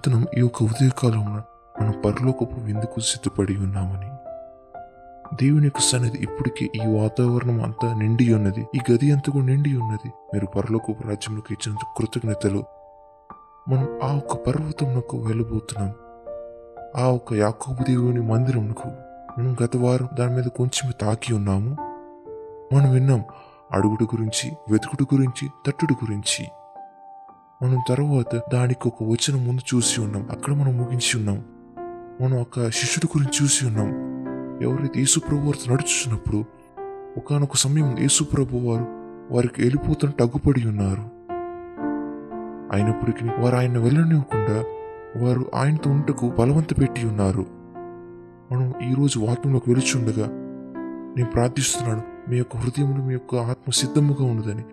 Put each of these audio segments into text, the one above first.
చెప్తున్నాం ఈ యొక్క ఉదయకాలంలో మనం పరలోకపు విందుకు సిద్ధపడి ఉన్నామని. దేవుని యొక్క సన్నిధి ఇప్పటికే ఈ వాతావరణం అంతా నిండి ఉన్నది. ఈ గది అంతకు నిండి ఉన్నది. మీరు పరలోకపు రాజ్యంలోకి ఇచ్చినందుకు కృతజ్ఞతలు. మనం ఆ ఒక్క పర్వతంకు వెళ్ళబోతున్నాం. ఆ ఒక్క యాకోబు దేవుని మందిరంకు మనం గత వారం దాని మీద కొంచెం తాకి ఉన్నాము. మనం విన్నాం అడుగుడు గురించి వెతుకుడు గురించి తట్టుడు గురించి. మనం తర్వాత దానికి ఒక వచనం ముందు చూసి ఉన్నాం. అక్కడ మనం ముగించి ఉన్నాం. మనం ఒక శిష్యుడి గురించి చూసి ఉన్నాం. ఎవరైతే యేసుప్రభు వారితో నడుచుతున్నప్పుడు ఒకనొక సమయం యేసుప్రభు వారు వారికి వెళ్ళిపోతున్న తగ్గుపడి ఉన్నారు. అయినప్పటికీ వారు ఆయన వెళ్ళనివ్వకుండా వారు ఆయనతో ఉంటకు బలవంత పెట్టి ఉన్నారు. మనం ఈరోజు వాక్యంలోకి వెలుచుండగా నేను ప్రార్థిస్తున్నాను మీ యొక్క హృదయంలో మీ యొక్క ఆత్మ సిద్ధముగా ఉన్నదని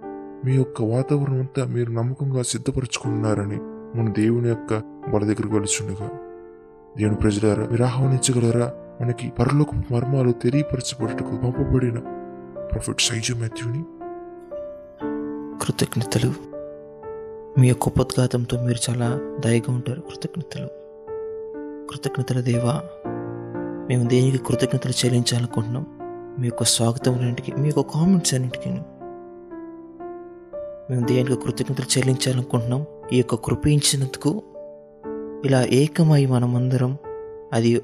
మీ యొక్క వాతావరణం అంతా మీరు నమ్మకంగా సిద్ధపరచుకున్నారని మన దేవుని యొక్క బల దగ్గరకు వెలుచుండగా దేవుని ప్రజలారా మీరు ఆహ్వానించగలరా? మనకి పరలోక మర్మాలు తెలియపరచబడటకు పంపబడిన ప్రొఫెట్ సైజు మాథ్యూని. కృతజ్ఞతలు. మీ యొక్క ఉపద్ఘాతంతో మీరు చాలా దయగా ఉంటారు. కృతజ్ఞతలు. కృతజ్ఞతల దేవా మేము దేనికి కృతజ్ఞతలు చెల్లించాలనుకుంటున్నాం? మీ యొక్క స్వాగతం అన్నింటికి మీ యొక్క కామెంట్స్ అన్నింటికి మేము దేనికి కృతజ్ఞతలు చెల్లించాలనుకుంటున్నాం. ఈ యొక్క కృపించినందుకు ఇలా ఏకమై మనమందరం అది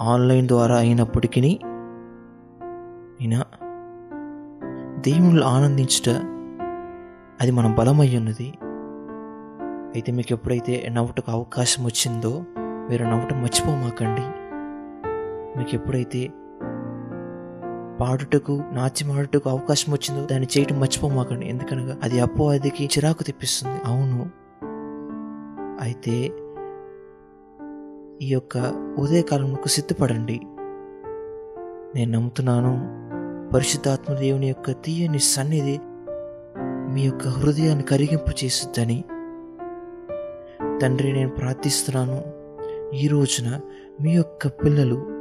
ఆన్లైన్ ద్వారా అయినప్పటికీ అయినా దేవుళ్ళు ఆనందించుట అది మన బలమై ఉన్నది. అయితే మీకు ఎప్పుడైతే నవ్వుటకు అవకాశం వచ్చిందో మీరు నవ్వటం మర్చిపోమాకండి. మీకు ఎప్పుడైతే పాడుటకు నాట్యం అవకాశం వచ్చిందో దాన్ని చేయటం మర్చిపోమాకండి. ఎందుకనగా అది అపవాదికి చిరాకు తెప్పిస్తుంది. అవును. అయితే ఈ యొక్క ఉదయకాలంకు సిద్ధపడండి. నేను నమ్ముతున్నాను పరిశుద్ధాత్మ దేవుని యొక్క తీయని సన్నిధి మీ యొక్క హృదయాన్ని కరిగింపు చేస్తుందని తండ్రి నేను ప్రార్థిస్తున్నాను. ఈ రోజున మీ యొక్క పిల్లలు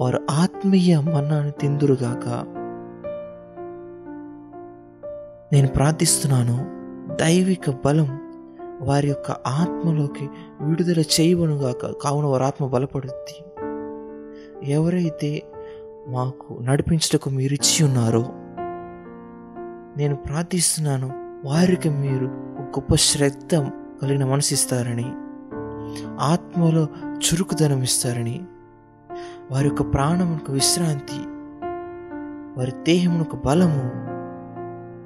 వారు ఆత్మీయ మన్నాన్ని తిందురుగాక నేను ప్రార్థిస్తున్నాను దైవిక బలం వారి యొక్క ఆత్మలోకి విడుదల చేయవనుగాక కావున వారి ఆత్మ బలపడుద్ది. ఎవరైతే మాకు నడిపించటకు మీరు ఇచ్చి ఉన్నారో నేను ప్రార్థిస్తున్నాను వారికి మీరు గొప్ప శ్రద్ధ కలిగిన మనసిస్తారని ఆత్మలో చురుకుదనం ఇస్తారని. వారి యొక్క ప్రాణమునకు విశ్రాంతి వారి దేహమునకు బలము.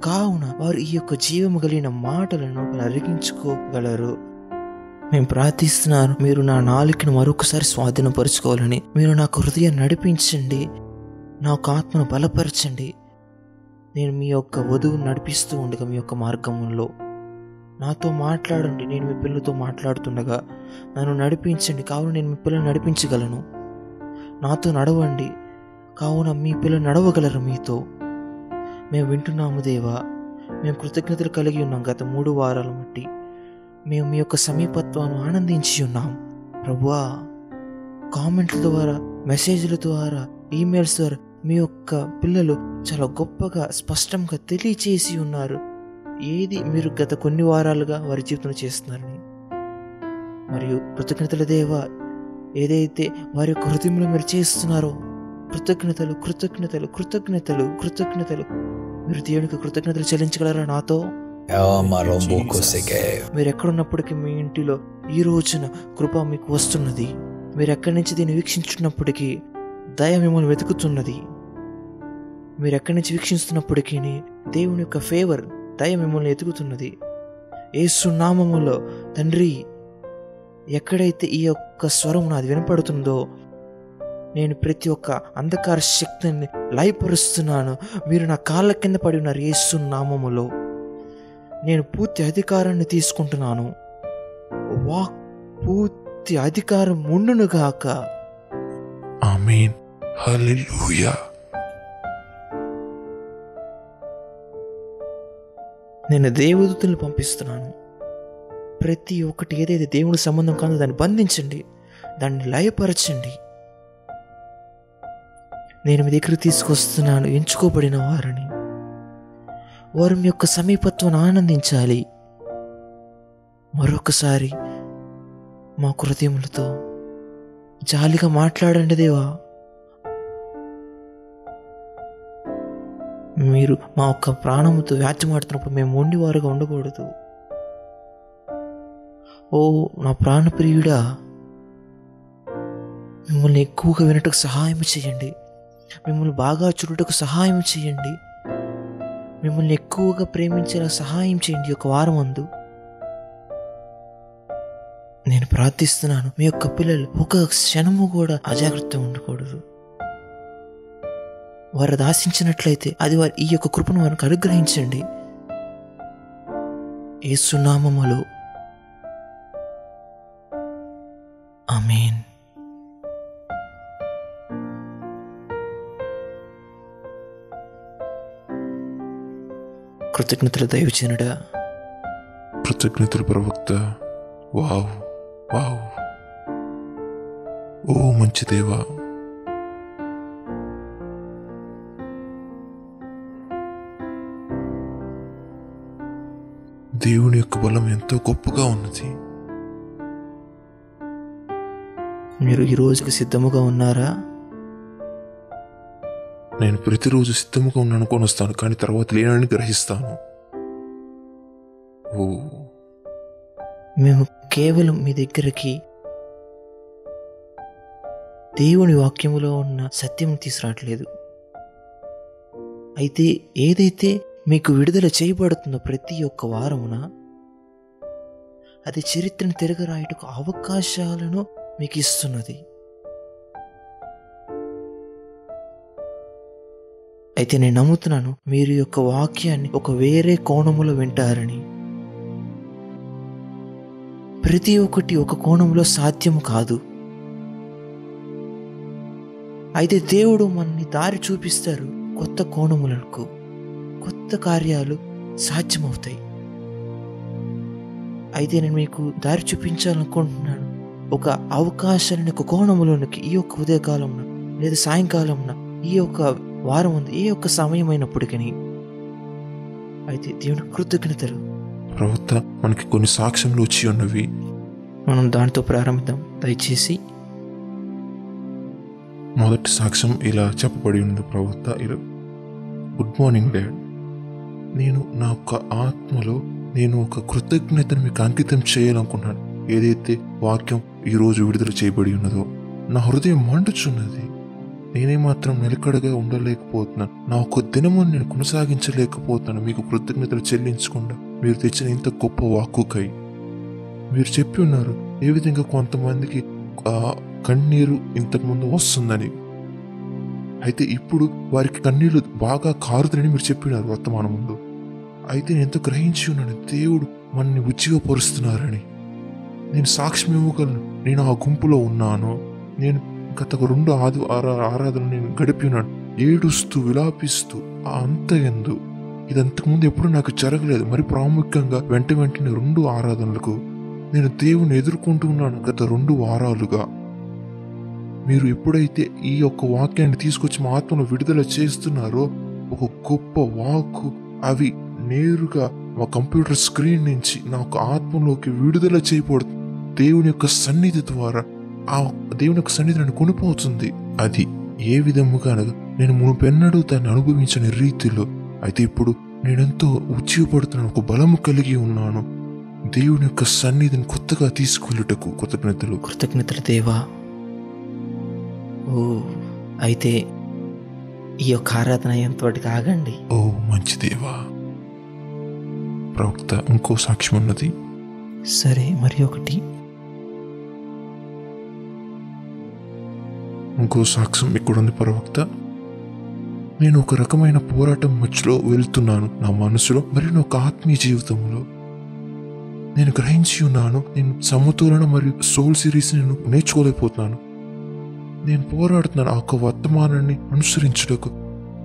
కావున వారు ఈ యొక్క జీవము కలిగిన మాటలను అరిగించుకోగలరు. మేము ప్రార్థిస్తున్నాను మీరు నా నాలుకను మరొకసారి స్వాధీనపరుచుకోవాలని. మీరు నాకు హృదయం నడిపించండి నాకు ఆత్మను బలపరచండి. నేను మీ యొక్క వధువు నడిపిస్తూ ఉండగా మీ యొక్క మార్గంలో నాతో మాట్లాడండి నేను మీ పిల్లలతో మాట్లాడుతుండగా. నన్ను నడిపించండి కావున నేను మీ పిల్లలు నడిపించగలను. నాతో నడవండి. కావున మీ పిల్లలు నడవగలరు మీతో. మేము వింటున్నాము దేవా. మేము కృతజ్ఞతలు కలిగి ఉన్నాం గత మూడు వారాల బట్టి మేము మీ యొక్క సమీపత్వాన్ని ఆనందించి ఉన్నాం. ప్రభువా కామెంట్ల ద్వారా మెసేజ్ల ద్వారా ఈమెయిల్స్ ద్వారా మీ యొక్క పిల్లలు చాలా గొప్పగా స్పష్టంగా తెలియచేసి ఉన్నారు. ఏది మీరు గత కొన్ని వారాలుగా వారి జీవితంలో చేస్తున్నారని. మరియు కృతజ్ఞతల దేవ ఏదైతే వారి యొక్క హృదయంలో మీరు చేస్తున్నారో కృతజ్ఞతలు కృతజ్ఞతలు కృతజ్ఞతలు కృతజ్ఞతలు. మీరు దేవునికి కృతజ్ఞతలు చెల్లించగలరా నాతో. మీరు ఎక్కడున్నప్పటికీ మీ ఇంటిలో ఈ రోజున కృప మీకు వస్తున్నది. మీరు ఎక్కడి నుంచి దీన్ని వీక్షించున్నప్పటికీ దయ మిమ్మల్ని వెతుకుతున్నది. మీరు ఎక్కడి నుంచి వీక్షిస్తున్నప్పటికీ దేవుని యొక్క ఫేవర్ దయ మిమ్మల్ని ఎతుకుతున్నది ఏసు నామములో తండ్రి ఎక్కడైతే ఈ యొక్క స్వరం నాది వినపడుతుందో నేను ప్రతి ఒక్క అంధకార శక్తిని లయపరుస్తున్నాను. మీరు నా కాళ్ళ కింద పడి ఉన్నారు యేసు నామములో. నేను పూర్తి అధికారాన్ని తీసుకుంటున్నాను. వాక్ పూర్తి అధికారం ఉండునుగాక ఆమెన్. హల్లెలూయా. నేను దేవదూతల్ని పంపిస్తున్నాను. ప్రతి ఒక్కటి ఏదైతే దేవుని సంబంధం కాదో దాన్ని బంధించండి. దాన్ని లయపరచండి. నేను మీ దగ్గర తీసుకొస్తున్నాను. ఎంచుకోబడిన వారిని. వారి యొక్క సమీపత్వాన్ని ఆనందించాలి. మరొకసారి మా హృదయములతో జాలిగా మాట్లాడండి దేవా. మీరు మా ఒక్క ప్రాణముతో వ్యాజ్యమాడుతున్నప్పుడు మేము మొండివారుగా ఉండకూడదు. ఓ నా ప్రాణప్రియుడా మిమ్మల్ని ఎక్కువగా వినటకు సహాయం చేయండి. మిమ్మల్ని బాగా చూడటకు సహాయం చేయండి. మిమ్మల్ని ఎక్కువగా ప్రేమించేలా సహాయం చేయండి ఒక వారం అందు. నేను ప్రార్థిస్తున్నాను మీ యొక్క పిల్లలు ఒక క్షణము కూడా అజాగ్రత్త ఉండకూడదు. వారు దాశించినట్లయితే అది వారి ఈ యొక్క కృపను వారికి అనుగ్రహించండి. ఏ సునామములో అమీన్ కృతజ్ఞతలు దైవచనుడా కృతజ్ఞతలు ప్రవక్త. Wow wow. ఓ మంచి దేవా. దేవుని యొక్క బలం ఎంతో గొప్పగా ఉన్నది. మీరు ఈ రోజుకి సిద్ధముగా ఉన్నారా? నేను ప్రతిరోజు సిద్ధముగా ఉన్నాను కొనొస్తాను కానీ తర్వాత లేనని గ్రహిస్తాను. ఓ. మేము కేవలం మీ దగ్గరికి దేవుని వాక్యములో ఉన్న సత్యం తీసుకురావట్లేదు. అయితే ఏదైతే మీకు విడుదల చేయబడుతుందో ప్రతి ఒక్క వారమున అది చరిత్రను తిరగరాయటకు అవకాశాలను మీకు ఇస్తున్నది అయితే నేను నమ్ముతున్నాను మీరు యొక్క వాక్యాన్ని ఒక వేరే కోణములో వింటారని. ప్రతి ఒక్కటి ఒక కోణంలో సాధ్యం కాదు. అయితే దేవుడు మనని దారి చూపిస్తారు కొత్త కోణములకు. కొత్త కార్యాలు సాధ్యమవుతాయి. అయితే నేను మీకు దారి చూపించాలనుకుంటున్నాను. ఒక అవకాశాన్ని ఒక కోణములోనికి ఈ యొక్క ఉదయకాలంలో లేదా సాయంకాలంన ఈ యొక్క వారం ఉంది ఏ యొక్క సమయం అయినప్పటికీ అయితే దేవుని కృతజ్ఞతలు. ప్రవక్త మనకి కొన్ని సాక్ష్యములు వచ్చి ఉన్నవి. మనం దాంతో ప్రారంభిద్దాం. దయచేసి మొదటి సాక్ష్యం ఇలా చెప్పబడి ఉంది ప్రవక్త ఇలా గుడ్ మార్నింగ్ డాడ్ నేను నా యొక్క ఆత్మలో నేను ఒక కృతజ్ఞతను మీకు అంకితం చేయాలనుకున్నాను ఏదైతే వాక్యం ఈరోజు విడుదల చేయబడి ఉన్నదో. నా హృదయం మండుచున్నది. నేనే మాత్రం నిలకడగా ఉండలేకపోతున్నాను నా ఒక దినము నేను కొనసాగించలేకపోతున్నాను మీకు కృతజ్ఞతలు చెల్లించకుండా మీరు తెచ్చిన ఇంత గొప్ప వాక్కుకై. మీరు చెప్పి ఉన్నారు ఏ విధంగా కొంతమందికి కన్నీరు ఇంతకుముందు వస్తుందని. అయితే ఇప్పుడు వారికి కన్నీళ్ళు బాగా కారుతుందని మీరు చెప్పినారు వర్తమానం ముందు. అయితే నేను ఎంతో గ్రహించి ఉన్నాను దేవుడు మనని ఉచ్చిగా పొరుస్తున్నారని నేను సాక్ష్యం ఇవ్వగలను నేను ఆ గుంపులో ఉన్నాను. నేను గత రెండు ఆది ఆరా- ఆరాధనలు నేను గడిపినాను ఏడుస్తూ విలాపిస్తూ ఆ అంత ఎందు. ఇది అంతకుముందు ఎప్పుడు నాకు జరగలేదు. మరి ప్రాముఖ్యంగా వెంట వెంటనే రెండు ఆరాధనలకు నేను దేవుని ఎదుర్కొంటూ ఉన్నాను గత రెండు వారాలుగా. మీరు ఎప్పుడైతే ఈ యొక్క వాక్యాన్ని తీసుకొచ్చి మా ఆత్మను విడుదల చేస్తున్నారో ఒక గొప్ప వాక్కు అవి నేరుగా మా కంప్యూటర్ స్క్రీన్ నుంచి నా ఆత్మలోకి విడుదల చేయబడుతుంది. దేవుని యొక్క సన్నిధి ద్వారా ఆ దేవుని యొక్క సన్నిధి నన్ను కొనిపోతుంది. అది ఏ విధముగా అనగా నేను మునుపెన్నడూ దాన్ని అనుభవించని రీతిలో అయితే ఇప్పుడు నేనెంతో ఉచ్చిపడుతున్నాను ఒక బలము కలిగి ఉన్నాను. దేవుని యొక్క సన్నిధిని కొత్తగా తీసుకెళ్ళుటకు కృతజ్ఞతలు కృతజ్ఞతలు దేవా. ఓ అయితే ఈ యొక్క ఆరాధన ఎంతటికి ఆగండి? ఓ మంచి దేవా. ప్రవక్త ఇంకో సాక్ష్యం ఉన్నది సరే మరి ఒకటి. ఇంకో సాక్ష్యం ఇక్కడుంది ప్రవక్త. నేను ఒక రకమైన పోరాటం మధ్యలో వెళ్తున్నాను నా మనసులో మరియు ఒక ఆత్మీయ జీవితంలో. నేను గ్రహించి ఉన్నాను నేను సమతులన మరియు సోల్ సిరీస్ నేను నేర్చుకోలేకపోతున్నాను. నేను పోరాడుతున్నాను ఆ యొక్క వర్తమానాన్ని అనుసరించుటకు.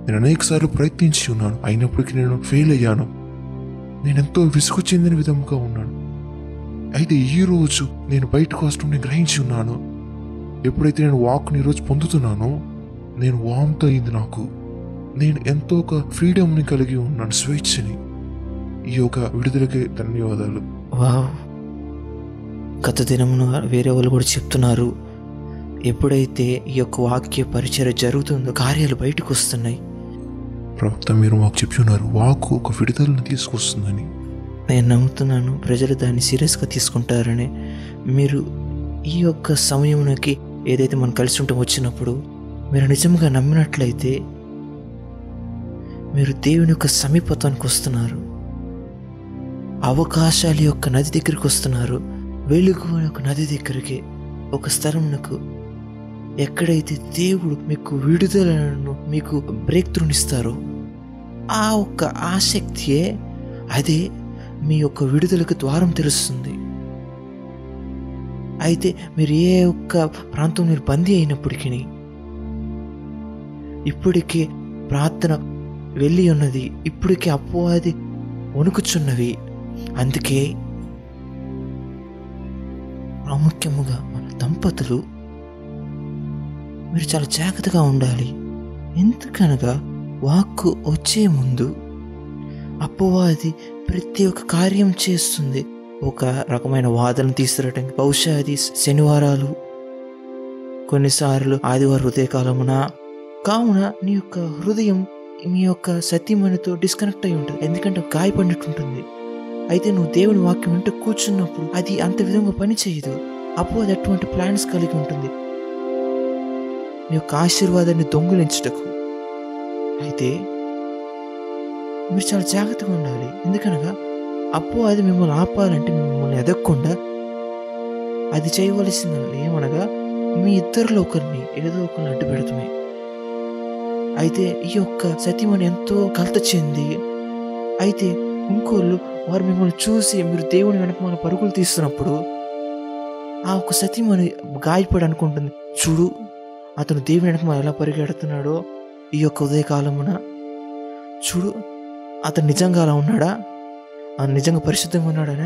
నేను అనేక సార్లు ప్రయత్నించి ఉన్నాను అయినప్పటికీ నేను ఫెయిల్ అయ్యాను. నేను ఎంతో విసుగు చెందిన విధంగా ఉన్నాను. అయితే ఈ రోజు నేను బయటకు వస్తుంటే గ్రహించి ఉన్నాను. ఎప్పుడైతే నేను వాక్ని ఈరోజు పొందుతున్నానో నేను వామ్తో అయింది నాకు. నేను ఎంతో ఒక ఫ్రీడమ్ని కలిగి ఉన్నాను స్వేచ్ఛని. ఈ యొక్క విడుదలకి ధన్యవాదాలు. గత దినమున వేరే వాళ్ళు కూడా చెప్తున్నారు ఎప్పుడైతే ఈ యొక్క వాక్య పరిచయం జరుగుతుందో కార్యాలు బయటకు వస్తున్నాయి. ప్రవక్త మీరు మాకు చెప్పి ఉన్నారు వాకు ఒక విడుదలను తీసుకొస్తుందని. నేను నమ్ముతున్నాను ప్రజలు దాన్ని సీరియస్గా తీసుకుంటారని. మీరు ఈ యొక్క సమయమునకి ఏదైతే మనం కలిసి ఉంటాం వచ్చినప్పుడు మీరు నిజంగా నమ్మినట్లయితే మీరు దేవుని యొక్క సమీపత్వానికి వస్తున్నారు. అవకాశాల యొక్క నది దగ్గరికి వస్తున్నారు. వెలుగు యొక్క నది దగ్గరికి ఒక స్థలమునకు ఎక్కడైతే దేవుడు మీకు విడుదలను మీకు బ్రేక్ త్రూనిస్తారో ఆ ఒక్క ఆసక్తియే అదే మీ యొక్క విడుదలకు ద్వారం తెలుస్తుంది అయితే మీరు ఏ ఒక్క ప్రాంతం మీరు బందీ అయినప్పటికీ ఇప్పటికే ప్రార్థన వెళ్ళి ఉన్నది ఇప్పటికే అపవాది వణుకుచున్నవి అందుకే ప్రాముఖ్యముగా మన దంపతులు మీరు చాలా జాగ్రత్తగా ఉండాలి. ఎందుకనగా వాక్కు వచ్చే ముందు అపవాది ప్రతి ఒక్క కార్యం చేస్తుంది. ఒక రకమైన వాదన తీసుకురావడానికి బహుశా అది శనివారాలు. కొన్నిసార్లు ఆదివారం హృదయకాలమున కావున నీ యొక్క హృదయం మీ యొక్క సత్యమణితో డిస్కనెక్ట్ అయి ఉంటుంది. ఎందుకంటే గాయపడినట్టు ఉంటుంది అయితే నువ్వు దేవుని వాక్యం వింటూ కూర్చున్నప్పుడు అది అంత విధంగా పని చేయదు అప్పుడు అది అటువంటి ప్లాన్స్ కలిగి ఉంటుంది. నీ యొక్క ఆశీర్వాదాన్ని దొంగిలించుటకు. అయితే మీరు చాలా జాగ్రత్తగా ఉండాలి. ఎందుకనగా అప్పు అది మిమ్మల్ని ఆపాలంటే మిమ్మల్ని ఎదగకుండా అది చేయవలసింది ఏమనగా మీ ఇద్దరిలో ఒకరిని ఏదో ఒకరిని అడ్డు పెడతామే అయితే ఈ యొక్క సతీమణి ఎంతో కలత చెంది అయితే ఇంకోళ్ళు వారు మిమ్మల్ని చూసి మీరు దేవుని వెనక మన పరుగులు తీస్తున్నప్పుడు ఆ ఒక సతీమణి గాయపడి అనుకుంటుంది చూడు అతను దేవుని వెనక మనం ఎలా పరిగెడుతున్నాడో ఈ యొక్క ఉదయకాలమున. చూడు అతను నిజంగా అలా ఉన్నాడా? నిజంగా పరిశుద్ధంగా ఉన్నాడనే?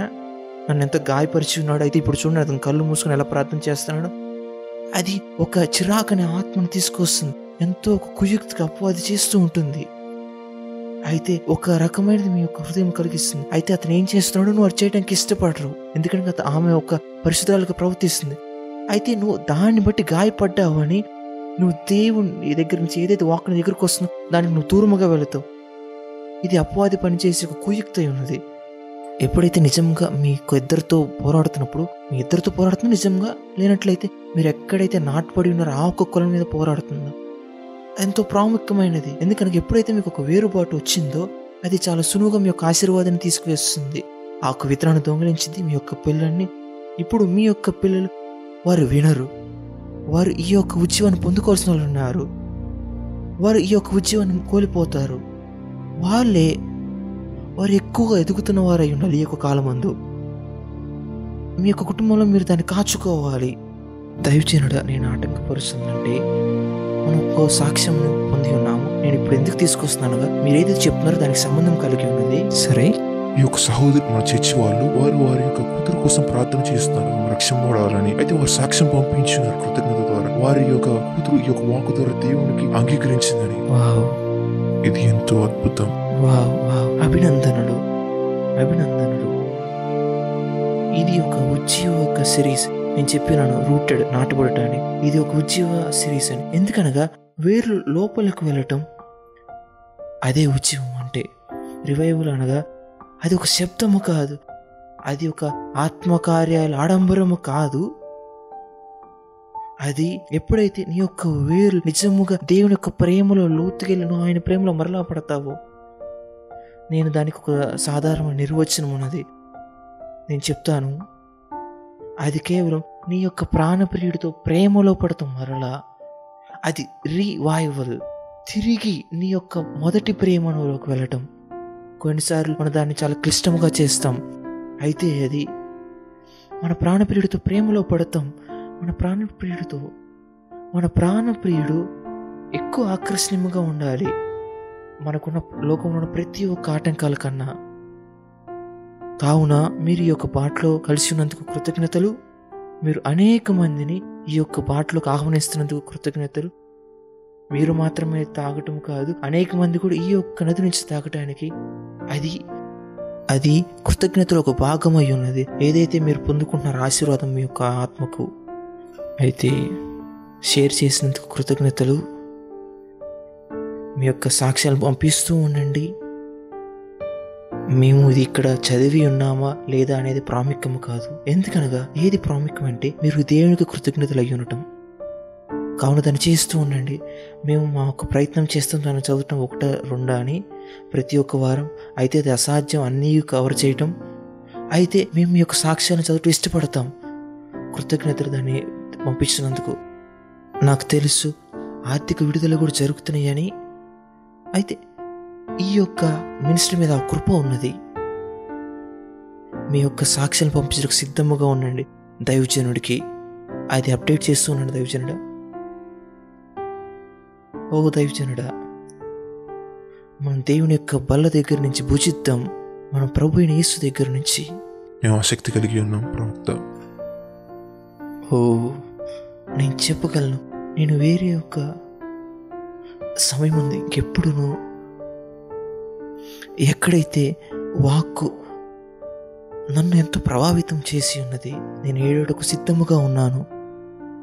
నన్ను ఎంత గాయపరిచి ఉన్నాడు అయితే ఇప్పుడు చూడండి అతను కళ్ళు మూసుకొని ఎలా ప్రార్థన చేస్తున్నాడు. అది ఒక చిరాకనే ఆత్మను తీసుకొస్తుంది. ఎంతో ఒక కుయుక్తికి అపవాది చేస్తూ ఉంటుంది. అయితే ఒక రకమైనది మీ యొక్క హృదయం కలిగిస్తుంది. అయితే అతను ఏం చేస్తున్నాడో నువ్వు అది చేయడానికి ఇష్టపడరు. ఎందుకంటే అత- ఆమె ఒక పరిశుద్ధాలుగా ప్రవర్తిస్తుంది. అయితే నువ్వు దాన్ని బట్టి గాయపడ్డావు అని నువ్వు దేవుని దగ్గర నుంచి ఏదైతే వాక్కుని దగ్గరకు వస్తుందో దానికి నువ్వు దూరముగా వెళుతావు. ఇది అపవాది పనిచేసే ఒక కుయుక్త ఉన్నది. ఎప్పుడైతే నిజంగా మీకు ఇద్దరితో పోరాడుతున్నప్పుడు మీ ఇద్దరితో పోరాడుతున్న నిజంగా లేనట్లయితే మీరు ఎక్కడైతే నాటుపడి ఉన్నారో ఆ ఒక్క కులం మీద పోరాడుతుందో ఎంతో ప్రాముఖ్యమైనది. ఎందుకనగా ఎప్పుడైతే మీకు ఒక వేరుబాటు వచ్చిందో అది చాలా సులువుగా మీ యొక్క ఆశీర్వాదాన్ని తీసుకువేస్తుంది. ఆ యొక్క విత్తనాన్ని దొంగిలించింది మీ యొక్క పిల్లల్ని. ఇప్పుడు మీ యొక్క పిల్లలు వారు వినరు. వారు ఈ యొక్క ఉద్యమాన్ని పొందుకోవాల్సిన వాళ్ళు ఉన్నారు. వారు ఈ యొక్క ఉద్యమాన్ని కోల్పోతారు. వాళ్ళే వారు ఎక్కువగా ఎదుగుతున్న వారై ఉండాలి ఈ యొక్క కాలమందు. మీ యొక్క కుటుంబంలో మీరు దాన్ని కాచుకోవాలి. దైవజనుడా నేను ఆటంకపరుస్తుందంటే మనం ఒక సాక్ష్యం పొంది ఉన్నాము. నేను ఇప్పుడు ఎందుకు తీసుకొస్తున్నానుగా మీరు ఏదైతే చెప్తున్నారో దానికి సంబంధం కలిగి ఉన్నది సరే ఈ యొక్క సహోదరు మన చర్చి వాళ్ళు వారు వారి యొక్క కూతురు కోసం ప్రార్థన చేస్తున్నారు. ఆమె రక్షింపబడాలని అయితే వారు సాక్ష్యం పంపించినారు కృతజ్ఞత ద్వారా వారి యొక్క కూతురు ఈ యొక్క వాకు ద్వారా దేవునికి అంగీకరించిందని. వావ్. ఇది ఎంతో అద్భుతం. Wow wow. అభినందనలు. అభినందనలు. ఇది ఒక ఉద్యోగ సిరీస్. నేను చెప్పినాను రూటెడ్ నాటబడటాన్ని ఇది ఒక ఉజ్జీవ సిరీస్ అని. ఎందుకనగా వేరు లోపలికి వెళ్ళటం అదే ఉజ్జీవం అంటే. రివైవల్ అనగా అది ఒక శబ్దము కాదు. అది ఒక ఆత్మకార్యాల ఆడంబరము కాదు. అది ఎప్పుడైతే నీ యొక్క వేరు నిజముగా దేవుని యొక్క ప్రేమలో లోతుకెళ్ళి నువ్వు ఆయన ప్రేమలో మరలా పడతావో నేను దానికి ఒక సాధారణ నిర్వచనం ఉన్నది. నేను చెప్తాను అది కేవలం నీ యొక్క ప్రాణప్రియుడితో ప్రేమలో పడతాం మరలా అది రీవైవల్ తిరిగి నీ యొక్క మొదటి ప్రేమలోకి వెళ్ళటం. కొన్నిసార్లు మనం దాన్ని చాలా క్లిష్టముగా చేస్తాం. అయితే అది మన ప్రాణప్రియుడితో ప్రేమలో పడతాం మన ప్రాణప్రియుడితో మన ప్రాణప్రియుడు ఎక్కువ ఆకర్షణీయంగా ఉండాలి. మనకున్న లోకంలో ఉన్న ప్రతి ఒక్క ఆటంకాల కన్నా. కావున మీరు ఈ యొక్క పాటలో కలిసి ఉన్నందుకు కృతజ్ఞతలు. మీరు అనేక మందిని ఈ యొక్క పాటలోకి ఆహ్వానిస్తున్నందుకు కృతజ్ఞతలు. మీరు మాత్రమే తాగటం కాదు అనేక మంది కూడా ఈ యొక్క నది నుంచి తాగటానికి అది అది కృతజ్ఞతలో ఒక భాగమై ఉన్నది. ఏదైతే మీరు పొందుకుంటున్నారో ఆశీర్వాదం మీ యొక్క ఆత్మకు అయితే షేర్ చేసినందుకు కృతజ్ఞతలు. మీ యొక్క సాక్ష్యాలు పంపిస్తూ ఉండండి. మేము ఇది ఇక్కడ చదివి ఉన్నామా లేదా అనేది ప్రాముఖ్యం కాదు. ఎందుకనగా ఏది ప్రాముఖ్యం అంటే మీరు దేవునికి కృతజ్ఞతలు అయ్యి ఉండటం. కావున దాన్ని చేస్తూ ఉండండి. మేము మా యొక్క ప్రయత్నం చేస్తాం. దాన్ని చదవటం ఒకట రెండా అని ప్రతి ఒక్క వారం. అయితే అది అసాధ్యం. అన్నీ కవర్ చేయటం. అయితే మేము మీ యొక్క సాక్ష్యాన్ని చదవటం ఇష్టపడతాం. కృతజ్ఞతలు దాన్ని పంపించినందుకు. నాకు తెలుసు ఆర్థిక విడుదల కూడా జరుగుతున్నాయని అయితే ఈ యొక్క మినిస్ట్రీ మీద ఆ కృప ఉన్నది. మీ యొక్క సాక్ష్యాలు పంపించడానికి సిద్ధముగా ఉండండి దైవజనుడికి. అది అప్డేట్ చేస్తూ ఉన్నాడు దైవజనుడా. ఓ దైవజనుడా మనం దేవుని యొక్క బల్ల దగ్గర నుంచి భుజిద్దాం. మన ప్రభు అయిన యేసు దగ్గర నుంచి. మేము ఆసక్తి కలిగి ఉన్నాం ప్రవక్త. ఓ నేను చెప్పగలను నేను వేరే ఒక సమయం ఉంది. ఇంకెప్పుడును ఎక్కడైతే వాక్కు నన్ను ఎంతో ప్రభావితం చేసి ఉన్నది నేను ఏడుకు సిద్ధముగా ఉన్నాను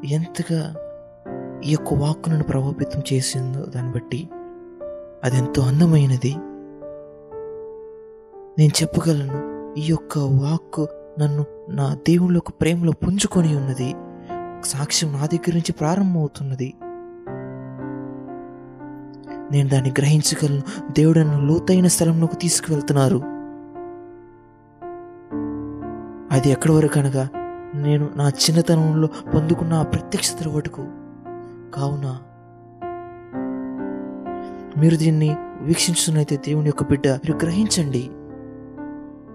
ఎంతగా ఈ యొక్క వాక్కు నన్ను ప్రభావితం చేసిందో దాన్ని బట్టి అది ఎంతో అందమైనది. నేను చెప్పగలను ఈ యొక్క వాక్కు నన్ను నా దేవుళ్ళ ప్రేమలో పుంజుకొని ఉన్నది సాక్ష్యం నా దగ్గర నుంచి ప్రారంభమవుతున్నది. నేను దాన్ని గ్రహించగలను. దేవుడు నన్ను లోతైన స్థలంలోకి తీసుకువెళ్తున్నారు. అది ఎక్కడి వరకు అనగా నేను నా చిన్నతనంలో పొందుకున్న ఆ ప్రత్యక్షతల కావున మీరు దీన్ని వీక్షించున్నైతే దేవుని యొక్క బిడ్డ మీరు గ్రహించండి.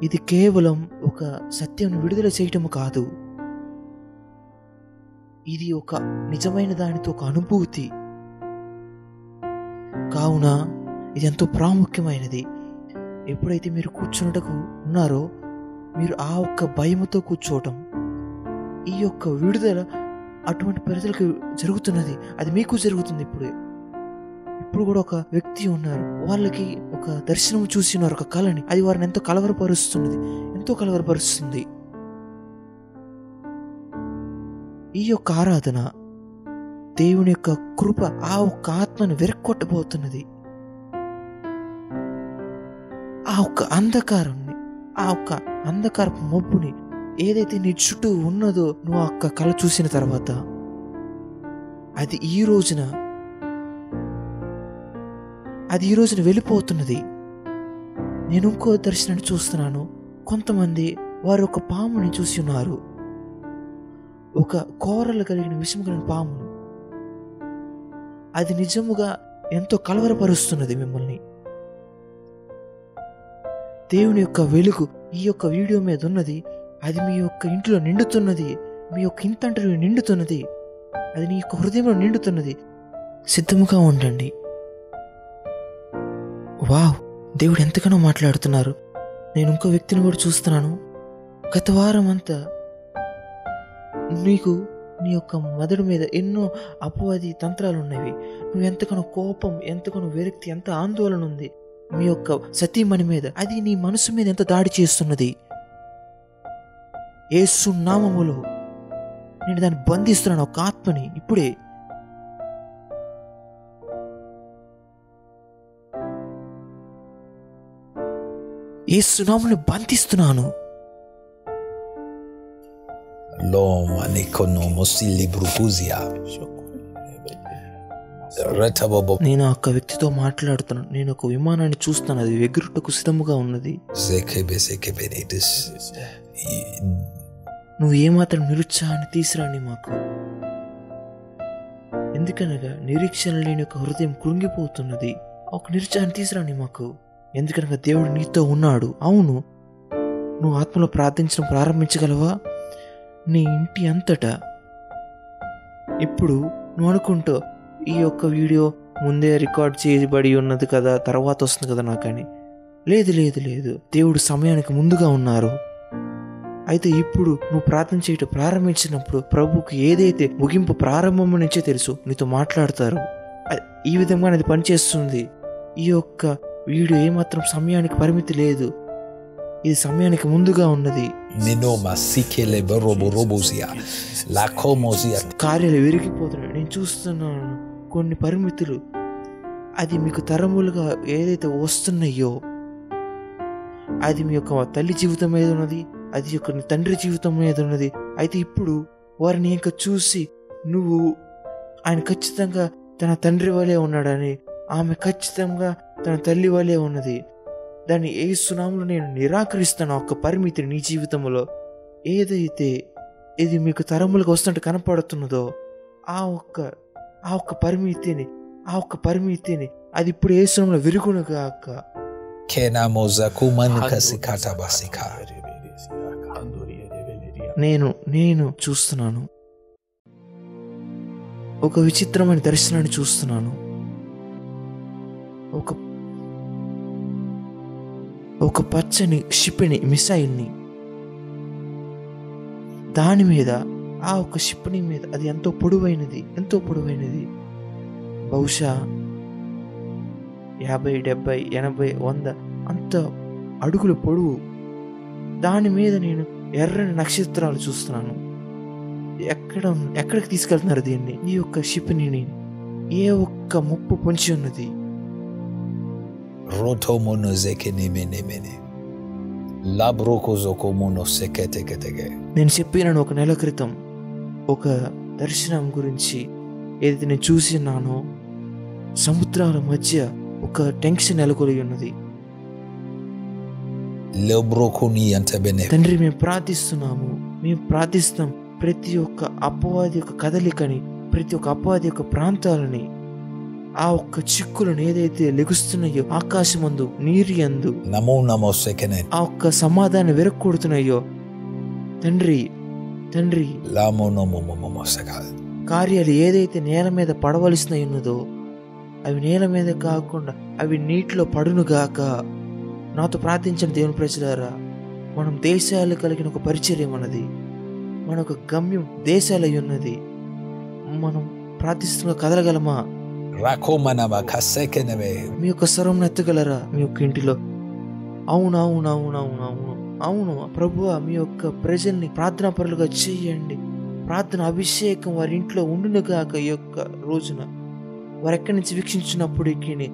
ఇది కేవలం ఒక సత్యం విడుదల చేయటం కాదు. ఇది ఒక నిజమైన దానితో ఒక అనుభూతి. కావున ఇది ఎంతో ప్రాముఖ్యమైనది. ఎప్పుడైతే మీరు కూర్చున్నటకు ఉన్నారో మీరు ఆ ఒక్క భయముతో కూర్చోవటం ఈ యొక్క విడుదల అటువంటి ప్రజలకు జరుగుతున్నది. అది మీకు జరుగుతుంది ఇప్పుడు. ఇప్పుడు కూడా ఒక వ్యక్తి ఉన్నారు. వాళ్ళకి ఒక దర్శనం చూసి ఉన్నారు ఒక కళని. అది వారిని ఎంతో కలవరపరుస్తున్నది. ఎంతో కలవరపరుస్తుంది. ఈ యొక్క ఆరాధన దేవుని యొక్క కృప ఆ ఒక్క ఆత్మను వెరక్కొట్టబోతున్నది. ఆ ఒక్క అంధకారాన్ని ఆ ఒక్క అంధకారపు మబ్బుని ఏదైతే నీ చుట్టూ ఉన్నదో నువ్వు ఆ ఒక్క కళ చూసిన తర్వాత అది ఈ రోజున అది ఈ రోజున వెళ్ళిపోతున్నది. నేను ఇంకో దర్శనాన్ని చూస్తున్నాను. కొంతమంది వారు ఒక పాముని చూసి ఉన్నారు. ఒక కోరలు కలిగిన విషం కలిగిన పామును. అది నిజముగా ఎంతో కలవరపరుస్తున్నది మిమ్మల్ని. దేవుని యొక్క వెలుగు ఈ యొక్క వీడియో మీద ఉన్నది అది మీ యొక్క ఇంట్లో నిండుతున్నది. మీ యొక్క ఇంతంటలో నిండుతున్నది. అది నీ యొక్క హృదయంలో నిండుతున్నది. సిద్ధముగా ఉండండి. వావ్! దేవుడు ఎంతగానో మాట్లాడుతున్నారు. నేను ఇంకో వ్యక్తిని కూడా చూస్తున్నాను. గత వారం అంతా నీకు నీ యొక్క మెదడు మీద ఎన్నో అపవాది తంత్రాలు ఉన్నవి నువ్వు ఎంతగానో కోపం ఎంతగానో విరక్తి ఎంత ఆందోళన ఉంది మీ యొక్క సతీమణి మీద. అది నీ మనసు మీద ఎంత దాడి చేస్తున్నది? ఏసు నామములు నేను దాన్ని బంధిస్తున్నాను ఒక ఆత్మని ఇప్పుడే. ఏ నామముని బంధిస్తున్నాను. Mosili brukuzia. Retabobo నేను ఆ ఒక్క వ్యక్తితో మాట్లాడుతున్నాను నేను ఒక విమానాన్ని చూస్తాను. అది ఎగురుటకు సిద్ధముగా ఉన్నది. నువ్వు ఏమాత్రం నిరుత్సాహాన్ని తీసురాని మాకు. ఎందుకనగా నిరీక్షణ లేని ఒక హృదయం కృంగిపోతున్నది. ఒక నిరుత్సాహాన్ని తీసురాని మాకు. ఎందుకనగా దేవుడు నీతో ఉన్నాడు. అవును. నువ్వు ఆత్మలో ప్రార్థించడం ప్రారంభించగలవా? నీ ఇంటి అంతటా. ఇప్పుడు నువ్వు అనుకుంటూ ఈ యొక్క వీడియో ముందే రికార్డ్ చేయబడి ఉన్నది కదా తర్వాత వస్తుంది కదా నాకని లేదు లేదు లేదు. దేవుడు సమయానికి ముందుగా ఉన్నారు. అయితే ఇప్పుడు నువ్వు ప్రార్థన చేయటం ప్రారంభించినప్పుడు ప్రభుకి ఏదైతే ముగింపు ప్రారంభం నుంచే తెలుసు నీతో మాట్లాడతారు. ఈ విధంగా అది పనిచేస్తుంది. ఈ యొక్క వీడియో ఏమాత్రం సమయానికి పరిమితి లేదు. ఇది సమయానికి ముందుగా ఉన్నది. Minoma సికెలే berobo robozia. La కార్యాలు విరిగిపోతున్నాయి. నేను చూస్తున్నాను కొన్ని పరిమితులు. అది మీకు తరములుగా ఏదైతే వస్తున్నాయో అది మీ యొక్క తల్లి జీవితం మీద ఉన్నది అది యొక్క తండ్రి జీవితం మీద ఉన్నది. అయితే ఇప్పుడు వారిని ఇంకా చూసి నువ్వు ఆయన ఖచ్చితంగా తన తండ్రి వలే ఉన్నాడని ఆమె ఖచ్చితంగా తన తల్లి వలే ఉన్నది. దాన్ని ఏ సునాములు నేను నిరాకరిస్తాను ఆ ఒక్క పరిమితిని నీ జీవితంలో ఏదైతే ఇది మీకు తరములకు వస్తున్నట్టు కనపడుతున్నదో ఆ ఒక్క ఆ ఒక్క పరిమితిని ఆ ఒక్క పరిమితిని అది ఇప్పుడు ఏ సునంలో విరుగునుగాక Kena moza kumanika sikata basika. నేను నేను చూస్తున్నాను. ఒక విచిత్రమైన దర్శనాన్ని చూస్తున్నాను. ఒక ఒక పచ్చని షిప్ని మిసైల్ని దాని మీద ఆ ఒక షిప్ని మీద అది ఎంతో పొడవైనది ఎంతో పొడవైనది. బహుశా యాభై డెబ్బై ఎనభై వంద అంత అడుగుల పొడవు. దాని మీద నేను ఎర్రని నక్షత్రాలు చూస్తున్నాను. ఎక్కడ ఎక్కడికి తీసుకెళ్తున్నారు దీన్ని? ఈ యొక్క షిప్ని ఏ ఒక్క ముప్పు పొంచి ఉన్నది? Roto mono zeke neme nemene. Labroko zoko mono sekete ketege. నేను చెప్పినాను ఒక నెల క్రితం ఒక దర్శనం గురించి ఏదైతే నేను చూసి ఉన్నానో సముద్రాల మధ్య ఒక టెన్షన్ నెలకొని ఉన్నది ni antebene. తండ్రి మేము ప్రార్థిస్తున్నాము మేము ప్రార్థిస్తాం ప్రతి ఒక్క అపవాది యొక్క కదలికని ప్రతి ఒక్క అపవాది యొక్క ప్రాంతాలని ఆ ఒక్క చిక్కులను ఏదైతే లెగుస్తున్నాయో ఆకాశమందు నీరి Namo namo sekene. ఆ ఒక్క సమాధానం విరక్కొడుతున్నాయో తండ్రి తండ్రి nomo momo momo sekal. కార్యాలు ఏదైతే నేల మీద పడవలసిన ఉన్నదో అవి నేల మీద కాకుండా అవి నీటిలో పడునుగాక నాతో ప్రార్థించిన దేవుని ప్రజలారా మనం దేశాలు కలిగిన ఒక పరిచర్యం అన్నది మన ఒక గమ్యం దేశాలై ఉన్నది మనం ప్రార్థిస్తున్న కదలగలమా Neme. మీ యొక్క స్వరం ఎత్తగలరా? మీ యొక్క ఇంటిలో. అవును అవును అవును అవును అవును. అవును ప్రభువా మీ యొక్క ప్రజల్ని ప్రార్థనా పరులుగా చేయండి. ప్రార్థన అభిషేకం వారి ఇంట్లో ఉండునుగాక ఈ యొక్క రోజున. వారు ఎక్కడి నుంచి వీక్షించినప్పటికీ.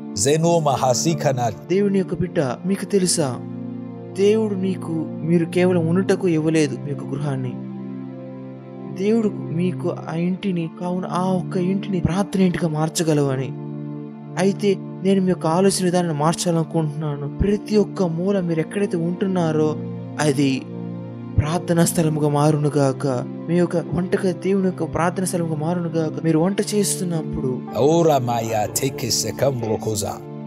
Mahasikana. దేవుని యొక్క బిడ్డ మీకు తెలుసా? దేవుడు నీకు మీరు కేవలం ఉండుటకు ఇవ్వలేదు మీ యొక్క గృహాన్ని. దేవుడు మీకు ఆ ఇంటిని కావున ఆ ఒక్క ఇంటిని ప్రార్థన ఇంటిగా మార్చగలవని. అయితే నేను మీ యొక్క ఆలోచన విధానాన్ని మార్చాలనుకుంటున్నాను. ప్రతి ఒక్క మూల మీరు ఎక్కడైతే ఉంటున్నారో అది ప్రార్థనా స్థలముగా మారునుగాక మీ యొక్క వంటగది దేవుని యొక్క ప్రార్థన స్థలముగా మారునుగాక మీరు వంట చేస్తున్నప్పుడు.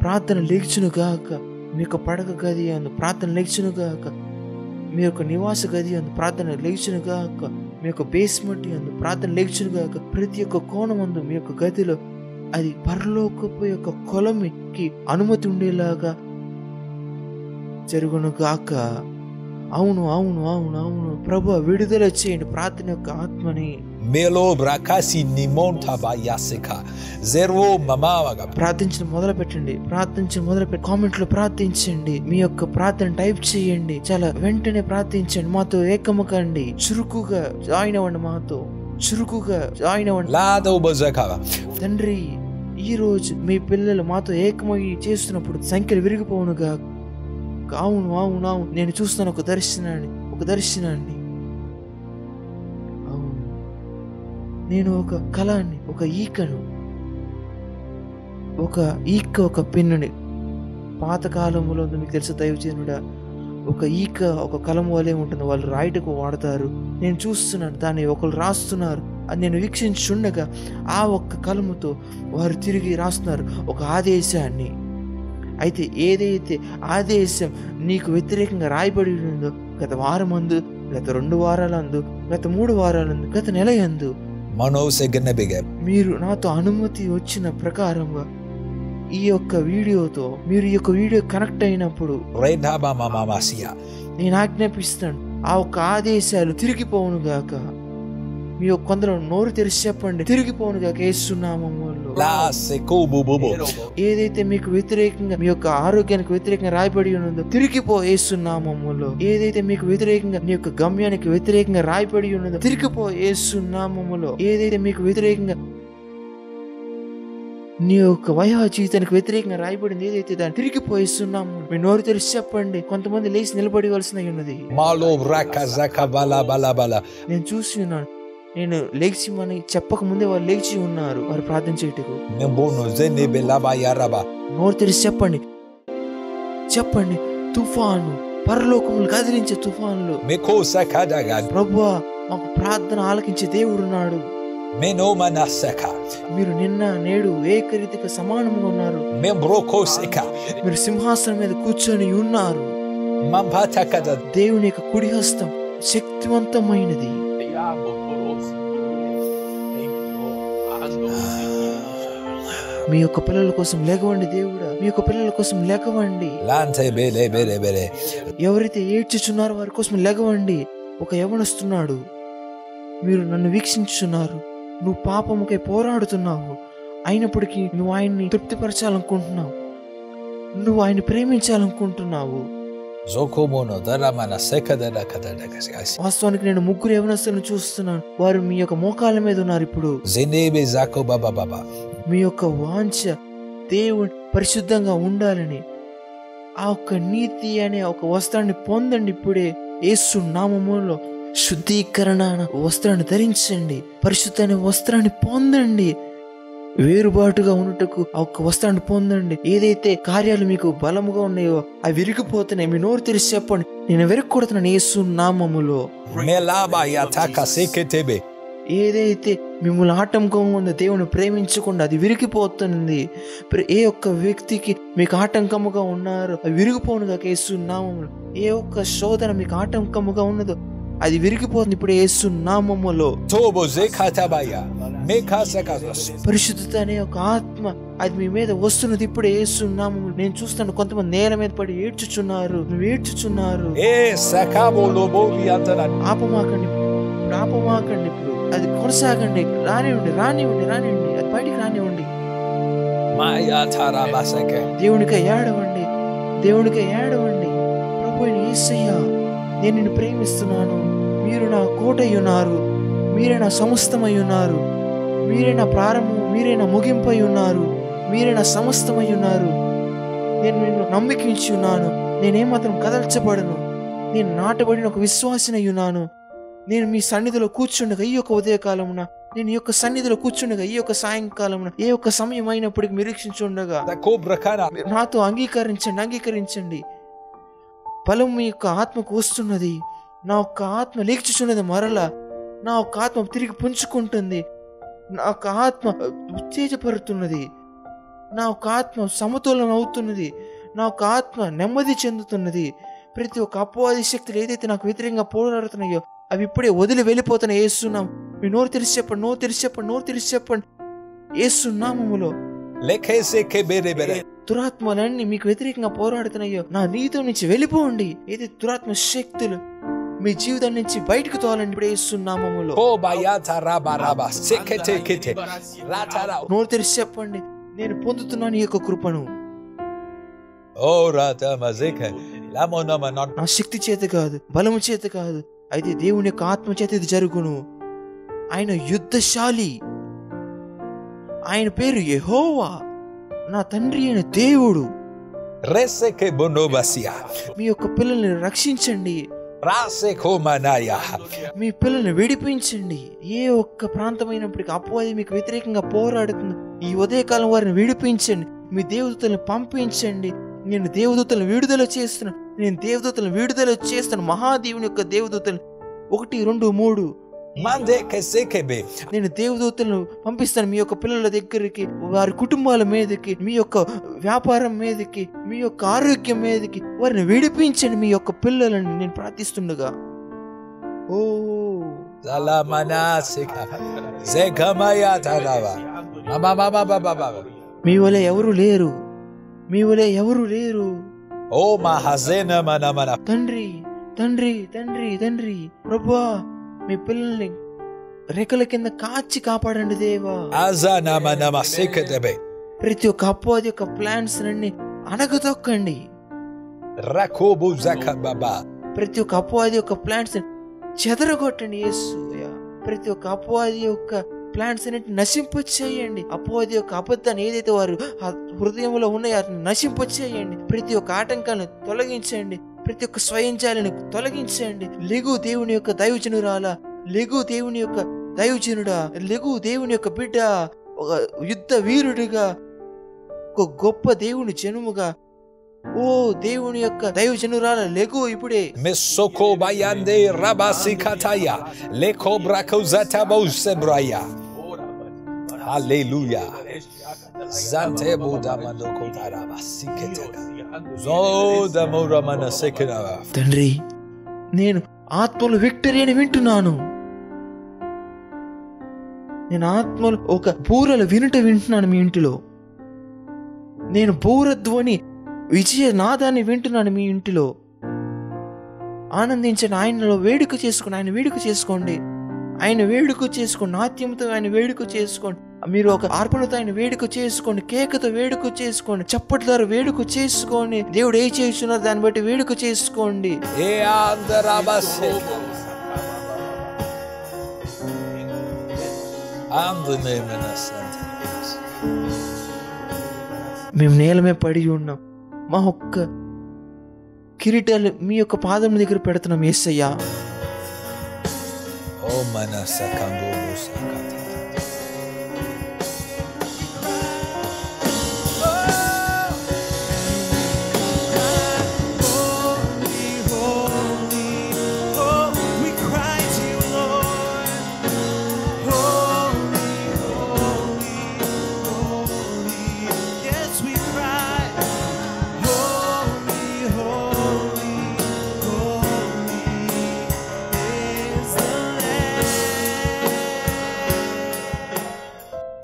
ప్రార్థన లేచునుగాక మీ యొక్క పడక గది అందు ప్రార్థన లేచునుగాక మీ యొక్క నివాస గది అందు ప్రార్థన లేచునుగాక మీ యొక్క బేస్మెంట్ అందు ప్రార్థన లేచునుగాక ప్రతి ఒక్క కోణమందు మీ యొక్క గదిలో అది పరలోకపు యొక్క కొలమికి అనుమతి ఉండేలాగా జరుగునుగాక అవును అవును అవును అవును. ప్రభు విడుదల చేయండి ప్రార్థన యొక్క ఆత్మని. brakasi nimon tabayasika. Zero mamawaga. ప్రార్థించడం మొదలు పెట్టండి. ప్రార్థించడం మొదలు పెట్టి కామెంట్లో ప్రార్థించండి. మీ యొక్క ప్రార్థన టైప్ చేయండి. చాలా వెంటనే ప్రార్థించండి. మాతో ఏకము కండి చురుకుగా జాయిన్ అవ్వండి మాతో. చురుకుగా జాయిన్ అవ్వండి. Lado bazakava. తండ్రి ఈ రోజు మీ పిల్లలు మాతో ఏకమై చేస్తున్నప్పుడు సంఖ్యలు విరిగిపోవునుగా అవును అవును అవును. నేను చూస్తాను ఒక దర్శనాన్ని ఒక దర్శనాన్ని. అవును. నేను ఒక కళాన్ని ఒక ఈకను ఒక ఈక ఒక పిన్నుని. పాతకాలంలో మీకు తెలుసు దైవజనుడా? ఒక ఈక ఒక కలం వలె ఉంటుంది. వాళ్ళు రాయటకు వాడతారు. నేను చూస్తున్నాను దాన్ని ఒకరు రాస్తున్నారు. అది నేను వీక్షించుండగా ఆ ఒక్క కలముతో వారు తిరిగి రాస్తున్నారు. ఒక ఆదేశాన్ని. అయితే ఏదైతే ఆదేశం నీకు వ్యతిరేకంగా రాయబడి ఉందో గత వారం అందు గత రెండు వారాలందు గత మూడు వారాలందు గత నెల segenebege. మీరు నాతో అనుమతి వచ్చిన ప్రకారంగా ఈ యొక్క వీడియోతో మీరు ఈ యొక్క వీడియో కనెక్ట్ అయినప్పుడు. నేను ఆజ్ఞాపిస్తాను ఆ ఒక్క ఆదేశాలు తిరిగిపోవును గాక మీ యొక్క కొందరు నోరు తెరిచి చెప్పండి. sekubu bubu. ఏదైతే మీకు వ్యతిరేకంగా మీ యొక్క ఆరోగ్యానికి వ్యతిరేకంగా రాయబడి ఉన్నదో తిరిగిపో ఏసునామములో ఏదైతే మీకు వ్యతిరేకంగా మీ యొక్క గమ్యానికి వ్యతిరేకంగా రాయబడి ఉన్నదో తిరిగిపో ఏసునామములో ఏదైతే మీకు వ్యతిరేకంగా నీ యొక్క వయో జీవితానికి వ్యతిరేకంగా రాయబడింది ఏదైతే దాన్ని తిరిగిపోయిస్తున్నాము మీ నోరు తెరిచి చెప్పండి. కొంతమంది లేచి నిలబడివలసిన ఉన్నది. నేను చూసి ఉన్నాను. నేను లేచి అని చెప్పక ముందే వారు లేచి ఉన్నారు వారు ప్రార్థన చేయటకు. నోరు తెరిచి చెప్పండి చెప్పండి తుఫాను పరలోకములు కదిలించే తుఫాన్లు. ప్రభువా మాకు ప్రార్థన ఆలకించే Meno manasaka. మీరు నిన్న నేడు ఏకరీతిగా సమానంగా ఉన్నారు. మీరు సింహాసనం మీద కూర్చొని ఉన్నారు. దేవుని యొక్క కుడి హస్తం శక్తివంతమైనది మీ యొక్క పిల్లల కోసం లేకవండి దేవుడా. మీ యొక్క పిల్లల కోసం లేకవండి. ఎవరైతే ఏడ్చుచున్నారో వారి కోసం లెగవండి ఒక యవనస్తున్నాడు. మీరు నన్ను వీక్షించుచున్నారు. నువ్వు పాపముకై పోరాడుతున్నావు. అయినప్పటికీ నువ్వు ఆయన్ని తృప్తిపరచాలనుకుంటున్నావు. నువ్వు ఆయన ప్రేమించాలనుకుంటున్నావు. వాస్తవానికి నేను ముగ్గురు యవనస్తులను చూస్తున్నాను. వారు మీ యొక్క మోకాళ్ళ మీద ఉన్నారు ఇప్పుడు. మీ యొక్క వాంఛ దేవుని పరిశుద్ధంగా ఉండాలని ఆ ఒక్క నీతి అనే ఒక వస్త్రాన్ని పొందండి ఇప్పుడే యేసు నామములో. శుద్ధీకరణ వస్త్రాన్ని ధరించండి. పరిశుద్ధ అనే వస్త్రాన్ని పొందండి. వేరుబాటుగా ఉన్నట్టుకు ఆ ఒక్క వస్త్రాన్ని పొందండి. ఏదైతే కార్యాలు మీకు బలముగా ఉన్నాయో అవి విరిగిపోతున్నాయి. మీ నోరు తెరిచి చెప్పండి. నేను విరగకూడుతున్నాను యేసు నామములో. ఏదైతే మిమ్మల్ని ఆటంకంగా ఉందో దేవుని ప్రేమించకుండా అది విరిగిపోతుంది ఏ ఒక్క వ్యక్తికి మీకు ఆటంకముగా ఉన్నారో అది విరిగిపోనుగా నామములో ఏ ఒక్క శోధన మీకు ఆటంకముగా ఉన్నదో అది విరిగిపోతుంది ఇప్పుడు యేసు నామములో Tobo zekatabaya. Meka sakaza. పరిశుద్ధత అనే ఒక ఆత్మ అది మీ మీద వస్తున్నది ఇప్పుడు నామములో నేను చూస్తాను కొంతమంది నేల మీద పడి ఏడ్చుచున్నారు నువ్వు ఏడ్చుచున్నారు. ఆపమాకండి ఆపమాకండి ఇప్పుడు అది కొనసాగండి. రానివ్వండి రానివ్వండి రానివ్వండి. అది బయటికి రానివ్వండి. దేవునికై ఏడవండి. దేవునికై ఏడవండి. ప్రభు ఏసయ్య నేను నిన్ను ప్రేమిస్తున్నాను. మీరు నా కోటై ఉన్నారు మీరే నా సమస్తమై ఉన్నారు మీరే నా ప్రారంభం మీరే నా ముగింపై ఉన్నారు మీరే నా సమస్తమై ఉన్నారు నేను నిన్ను నమ్మికించి ఉన్నాను నేనేమాత్రం కదల్చబడను. నేను నాటబడిన ఒక విశ్వాసినై ఉన్నాను నేను మీ సన్నిధిలో కూర్చుండగా ఈ యొక్క ఉదయకాలమున నేను ఈ యొక్క సన్నిధిలో కూర్చుండగా ఈ యొక్క సాయంకాలమున ఏ యొక్క సమయం అయినప్పటికీ నిరీక్షించుండగా. నాతో అంగీకరించండి అంగీకరించండి. బలం మీ యొక్క ఆత్మకు వస్తున్నది. నా యొక్క ఆత్మ లేచుచున్నది మరల. నా యొక్క ఆత్మ తిరిగి పుంజుకుంటుంది. నా యొక్క ఆత్మ ఉత్తేజపడుతున్నది నా యొక్క ఆత్మ సమతులనం అవుతున్నది నా యొక్క ఆత్మ నెమ్మది చెందుతున్నది. ప్రతి ఒక్క అపవాది శక్తులు ఏదైతే నాకు వ్యతిరేకంగా పోరాడుతున్నాయో అవి ఇప్పుడే వదిలి వెళ్ళిపోతున్నాయి ఏస్తున్నాం మీ నోరు తెరిచి చెప్పండి నోరు తెరిచి చెప్పండి నోరు తెరిచి చెప్పండి. ఏసునామములో. దురాత్మలన్నీ మీకు వ్యతిరేకంగా పోరాడుతున్నాయో నా నీతో నుంచి వెళ్ళిపోండి. ఏది దురాత్మ శక్తులు మీ జీవితం నుంచి బయటకు తోలండి ఇప్పుడు ఏసునామములో. నోరు తెరిచి చెప్పండి. నేను పొందుతున్నాను ఈ యొక్క కృపను. Oh. నా శక్తి చేత కాదు బలము చేత కాదు. అయితే దేవుని యొక్క ఆత్మ చేత ఇది జరుగును. ఆయన యుద్ధశాలి. ఆయన పేరు యెహోవా. నా తండ్రి అయిన దేవుడు. మీ యొక్క పిల్లల్ని రక్షించండి. మీ పిల్లల్ని విడిపించండి. ఏ ఒక్క ప్రాంతమైనప్పటికీ అపవాది మీకు వ్యతిరేకంగా పోరాడుతుంది. ఈ ఉదయకాలం వారిని విడిపించండి. మీ దేవదూతలను పంపించండి. నేను దేవదూతలను విడుదల చేస్తున్నాను నేను దేవదూతలను విడుదల చేస్తాను. మహాదేవుని యొక్క దేవదూతలు ఒకటి రెండు మూడు. నేను దేవదూతలను పంపిస్తాను మీ యొక్క పిల్లల దగ్గరికి వారి కుటుంబాల మీదకి మీ యొక్క వ్యాపారం మీదకి మీ యొక్క ఆరోగ్యం మీదకి. వారిని విడిపించండి మీ యొక్క పిల్లలని నేను ప్రార్థిస్తుండగా. ఓ. మీ వలె ఎవరు లేరు? మీ వలె ఎవరు లేరు? Oh, mahazena mana mana. తండ్రి తండ్రి తండ్రి తండ్రి ప్రభా మీ పిల్లల్ని రెక్కల కింద కాచి కాపాడండి దేవా. ప్రతి ఒక్క అపోది యొక్క ప్లాన్స్ అన్ని zakababa. ప్రతి ఒక్క అపవాది యొక్క ప్లాంట్స్ చెదరగొట్టండి యేసు ప్రతి ఒక్క అపవాది యొక్క ప్లాంట్స్ అన్నిటి నశింపచేయండి అపవాది యొక్క అబద్ధాన్ని ఏదైతే వారు హృదయంలో ఉన్న వాటిని నశింపచేయండి. ప్రతి ఒక్క ఆటంకాలను తొలగించండి. ప్రతి ఒక్క స్వయంజాలను తొలగించండి. లెగు దేవుని యొక్క దైవజనురాల లెగు దేవుని యొక్క దైవజనుడా లెగు దేవుని యొక్క బిడ్డ ఒక యుద్ధ వీరుడిగా ఒక గొప్ప దేవుని జనుముగా. ఓ దేవుని యొక్క దైవజనురాల లెగు ఇప్పుడే. మెస్సోకో బయాందే రబాసి rabasikataya. Leko బ్రాకౌ zatabo సెబ్రాయా Hallelujah. Zante buda mandoko. Zoda mana తండ్రి నేను ఆత్మలు విక్టరీ అని వింటున్నాను. నేను ఆత్మలు ఒక బూరలు వినుట వింటున్నాను మీ ఇంటిలో. నేను బూర ధ్వని విజయ నాదాన్ని వింటున్నాను మీ ఇంటిలో. ఆనందించండి ఆయనలో వేడుక చేసుకోండి ఆయన వేడుక చేసుకోండి. ఆయన వేడుక చేసుకోండి నాట్యంతో ఆయన వేడుక చేసుకోండి. మీరు ఒక అర్పణతో ఆయన వేడుక చేసుకోండి కేకతో వేడుక చేసుకోండి చప్పటి ద్వారా వేడుక చేసుకోండి. దేవుడు ఏ చేస్తున్నారు? దాన్ని బట్టి వేడుక చేసుకోండి. మేము నేల మీద పడి ఉన్నాం. మా ఒక్క కిరీటాలు మీ యొక్క పాదం దగ్గర పెడుతున్నాం ఏసయ్యా. sakando sakata.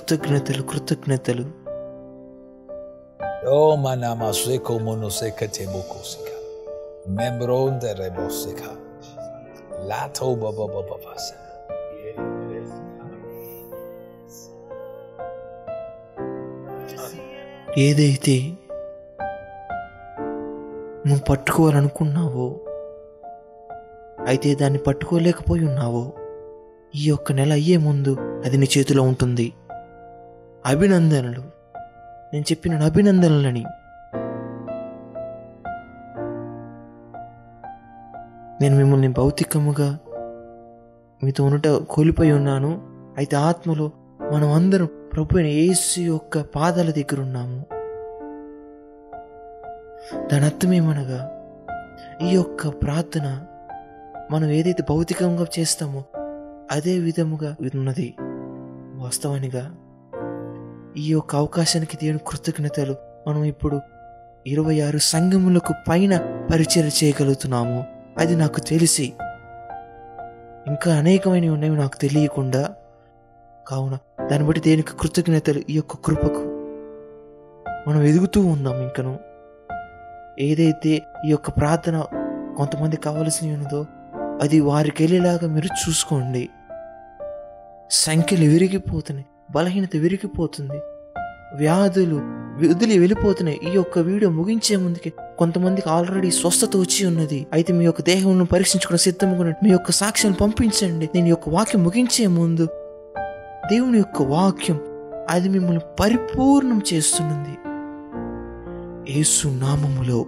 కృతజ్ఞతలు కృతజ్ఞతలు Oh mana maseko monoseka bokosika. Membron de rebosika. Lato baba baba basa. ఏదైతే నువ్వు పట్టుకోవాలనుకున్నావో అయితే దాన్ని పట్టుకోలేకపోయి ఉన్నావో ఈ ఒక్క నెల అయ్యే ముందు అది నీ చేతిలో ఉంటుంది అభినందనలు. నేను చెప్పిన అభినందనలని. నేను మిమ్మల్ని భౌతికముగా మీతో ఉండట కోల్పోయి ఉన్నాను. అయితే ఆత్మలో మనం అందరం ప్రభు అయిన యేసు యొక్క పాదాల దగ్గర ఉన్నాము. దాని అర్థమేమనగా ఈ యొక్క ప్రార్థన మనం ఏదైతే భౌతికంగా చేస్తామో అదే విధముగా ఉన్నది. వాస్తవానిగా ఈ యొక్క అవకాశానికి దేవుని కృతజ్ఞతలు మనం ఇప్పుడు ఇరవై ఆరు సంఘములకు పైన పరిచయం చేయగలుగుతున్నాము. అది నాకు తెలిసి ఇంకా అనేకమైనవి ఉన్నాయి నాకు తెలియకుండా కావున దాన్ని బట్టి దేనికి కృతజ్ఞతలు ఈ యొక్క కృపకు మనం ఎదుగుతూ ఉందాం ఇంకను. ఏదైతే ఈ యొక్క ప్రార్థన కొంతమంది కావలసి ఉన్నదో అది వారికి వెళ్ళేలాగా మీరు చూసుకోండి. సంఖ్యలు విరిగిపోతున్నాయి బలహీనత విరిగిపోతుంది. వ్యాధులు వదిలి వెళ్ళిపోతున్నాయి. ఈ యొక్క వీడియో ముగించే ముందుకి కొంతమందికి ఆల్రెడీ స్వస్థత వచ్చి ఉన్నది. అయితే మీ యొక్క దేహంను పరీక్షించుకున్న సిద్ధంగా ఉన్నట్టు మీ యొక్క సాక్ష్యాన్ని పంపించండి. నేను యొక్క వాక్యం ముగించే ముందు దేవుని యొక్క వాక్యం అది మిమ్మల్ని పరిపూర్ణం చేస్తున్నది. యేసు నామములో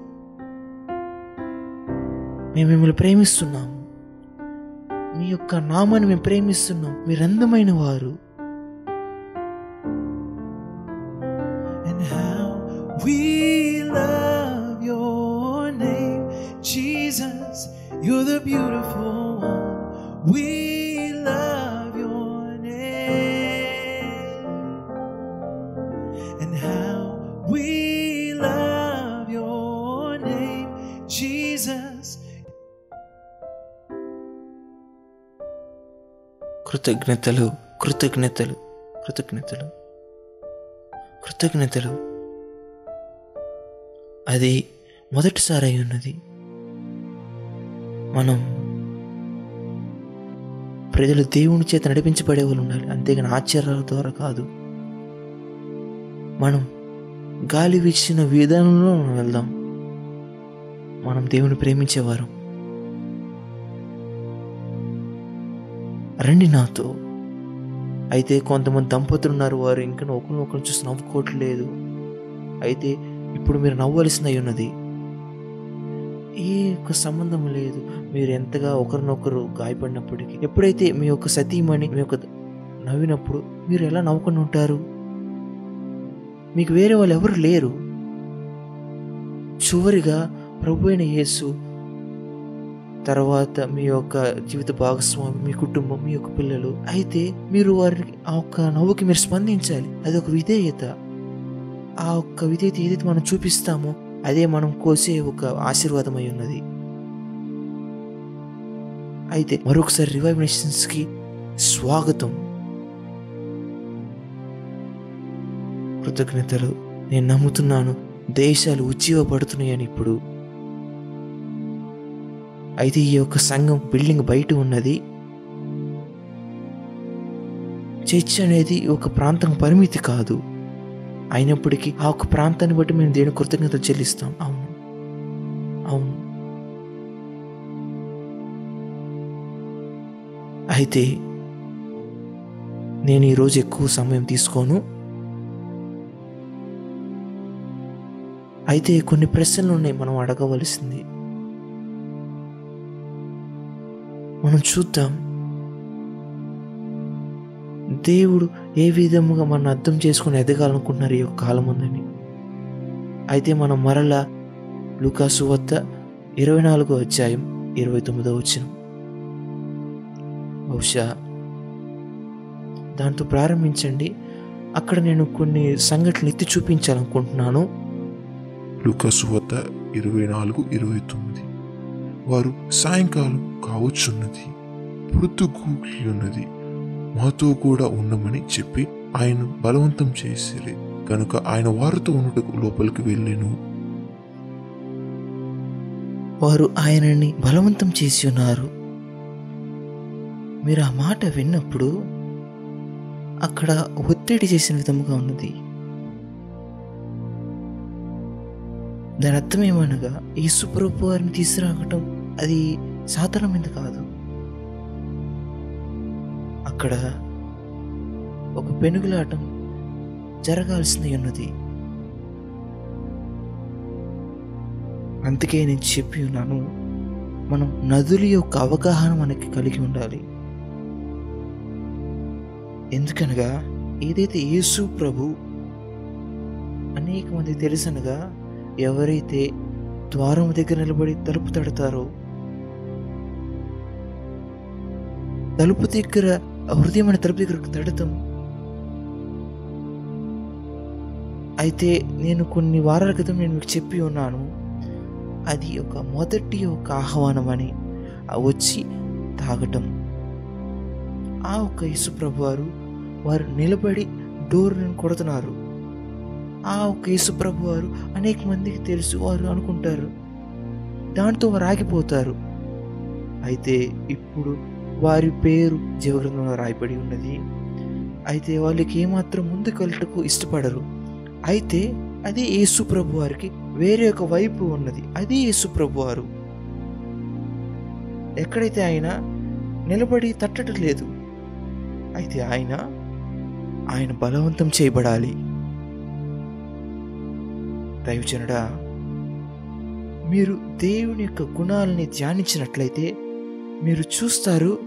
మేము మిమ్మల్ని ప్రేమిస్తున్నాము. మీ యొక్క నామాన్ని మేము ప్రేమిస్తున్నాం మీరు అందమైన వారు we love your name, Jesus. You're the beautiful one. We love your name, and how we love your name, Jesus. కృతజ్ఞతలు కృతజ్ఞతలు కృతజ్ఞతలు కృతజ్ఞతలు అది మొదటిసారి అయి ఉన్నది. మనం ప్రజలు దేవుని చేత నడిపించబడే వాళ్ళు ఉండాలి. అంతేగాని ఆశ్చర్యాల ద్వారా కాదు. మనం గాలి వీచిన విధానంలో మనం వెళ్దాం. మనం దేవుని ప్రేమించేవారు రండి నాతో. అయితే కొంతమంది దంపతులు ఉన్నారు. వారు ఇంకా ఒకరిని చూసి నవ్వుకోవట్లేదు. అయితే ఇప్పుడు మీరు నవ్వాల్సిన అయి ఉన్నది. ఏ యొక్క సంబంధం లేదు. మీరు ఎంతగా ఒకరినొకరు గాయపడినప్పటికీ ఎప్పుడైతే మీ యొక్క సతీమణి మీ యొక్క నవ్వినప్పుడు మీరు ఎలా నవ్వుకుని ఉంటారు? మీకు వేరే వాళ్ళు ఎవరు లేరు. చివరిగా ప్రభు అయిన యేసు తర్వాత మీ యొక్క జీవిత భాగస్వామి మీ కుటుంబం మీ యొక్క పిల్లలు అయితే మీరు వారికి ఆ ఒక్క నవ్వుకి మీరు స్పందించాలి. అది ఒక విధేయత. ఆ ఒక్క విధేయత ఏదైతే మనం చూపిస్తామో అదే మనం కోసే ఒక ఆశీర్వాదం అయి ఉన్నది. అయితే మరొకసారి రివైబినేషన్స్కి స్వాగతం. కృతజ్ఞతలు. నేను నమ్ముతున్నాను దేశాలు ఉజ్జీవపడుతున్నాయని ఇప్పుడు. అయితే ఈ యొక్క సంఘం బిల్డింగ్ బయట ఉన్నది. చర్చ్ అనేది ఒక ప్రాంతం పరిమితి కాదు. అయినప్పటికీ ఆ ఒక ప్రాంతాన్ని బట్టి మేము దేని కృతజ్ఞతలు చెల్లిస్తాం. అవును. అవును. అయితే నేను ఈరోజు ఎక్కువ సమయం తీసుకోను. అయితే కొన్ని ప్రశ్నలు ఉన్నాయి మనం అడగవలసింది. మనం చూద్దాం. దేవుడు ఏ విధముగా మనం అర్థం చేసుకుని ఎదగాలనుకుంటున్నారు ఈ యొక్క కాలం ఉందని అయితే మనం మరలా లుకాసు వద్ద ఇరవై నాలుగో అధ్యాయం ఇరవై తొమ్మిదో వచ్చిన బహుశా దాంతో ప్రారంభించండి. అక్కడ నేను కొన్ని సంఘటనలు ఎత్తి చూపించాలనుకుంటున్నాను. లుకాసు వద్ద ఇరవై నాలుగు ఇరవై తొమ్మిది. వారు సాయంకాలం కావచ్చున్నది పొద్దుగూకి ఉన్నది. మాతో కూడా ఉండమని చెప్పి ఆయన బలవంతం చేసిరి. కనుక ఆయన వారితో ఉన్నటకు లోపలికి వెళ్ళాను. వారు ఆయనని బలవంతం చేసి ఉన్నారు. మీరు ఆ మాట విన్నప్పుడు అక్కడ ఒత్తిడి చేసిన విధముగా ఉన్నది. దాని అర్థం ఏమనగా ఈ సుప్రభు వారిని తీసుకురావటం అది సాధారణమైనది కాదు. అక్కడ ఒక పెనుగులాటం జరగాల్సింది ఉన్నది. అందుకే నేను చెప్పి ఉన్నాను మనం నదుల యొక్క అవగాహన మనకి కలిగి ఉండాలి. ఎందుకనగా ఏదైతే యేసు ప్రభు అనేక మంది తెలుసనగా ఎవరైతే ద్వారం దగ్గర నిలబడి తలుపు తడతారో తలుపు దగ్గర హృదయం అనే తలుపు దగ్గరకు తడతాం. అయితే నేను కొన్ని వారాల క్రితం నేను మీకు చెప్పి ఉన్నాను. అది ఒక మొదటి ఒక ఆహ్వానం అని వచ్చి తాగటం. ఆ ఒక్క యేసుప్రభు వారు వారు నిలబడి డోర్ను కొడుతున్నారు. ఆ ఒక్క యేసుప్రభు వారు అనేక మందికి తెలుసు వారు అనుకుంటారు. దాంతో వారు ఆగిపోతారు. అయితే ఇప్పుడు వారి పేరు జీవగ్రంథంలో రాయబడి ఉన్నది. అయితే వాళ్ళకి ఏమాత్రం ముందు వెళ్ళటకు ఇష్టపడరు. అయితే అది యేసు ప్రభు వారికి వేరే ఒక వైపు ఉన్నది. అది యేసు ప్రభు వారు. ఎక్కడైతే ఆయన నిలబడి తట్టడం లేదు అయితే ఆయన ఆయన బలవంతం చేయబడాలి. దైవజనుడా మీరు దేవుని యొక్క గుణాలని ధ్యానించినట్లయితే మీరు చూస్తారు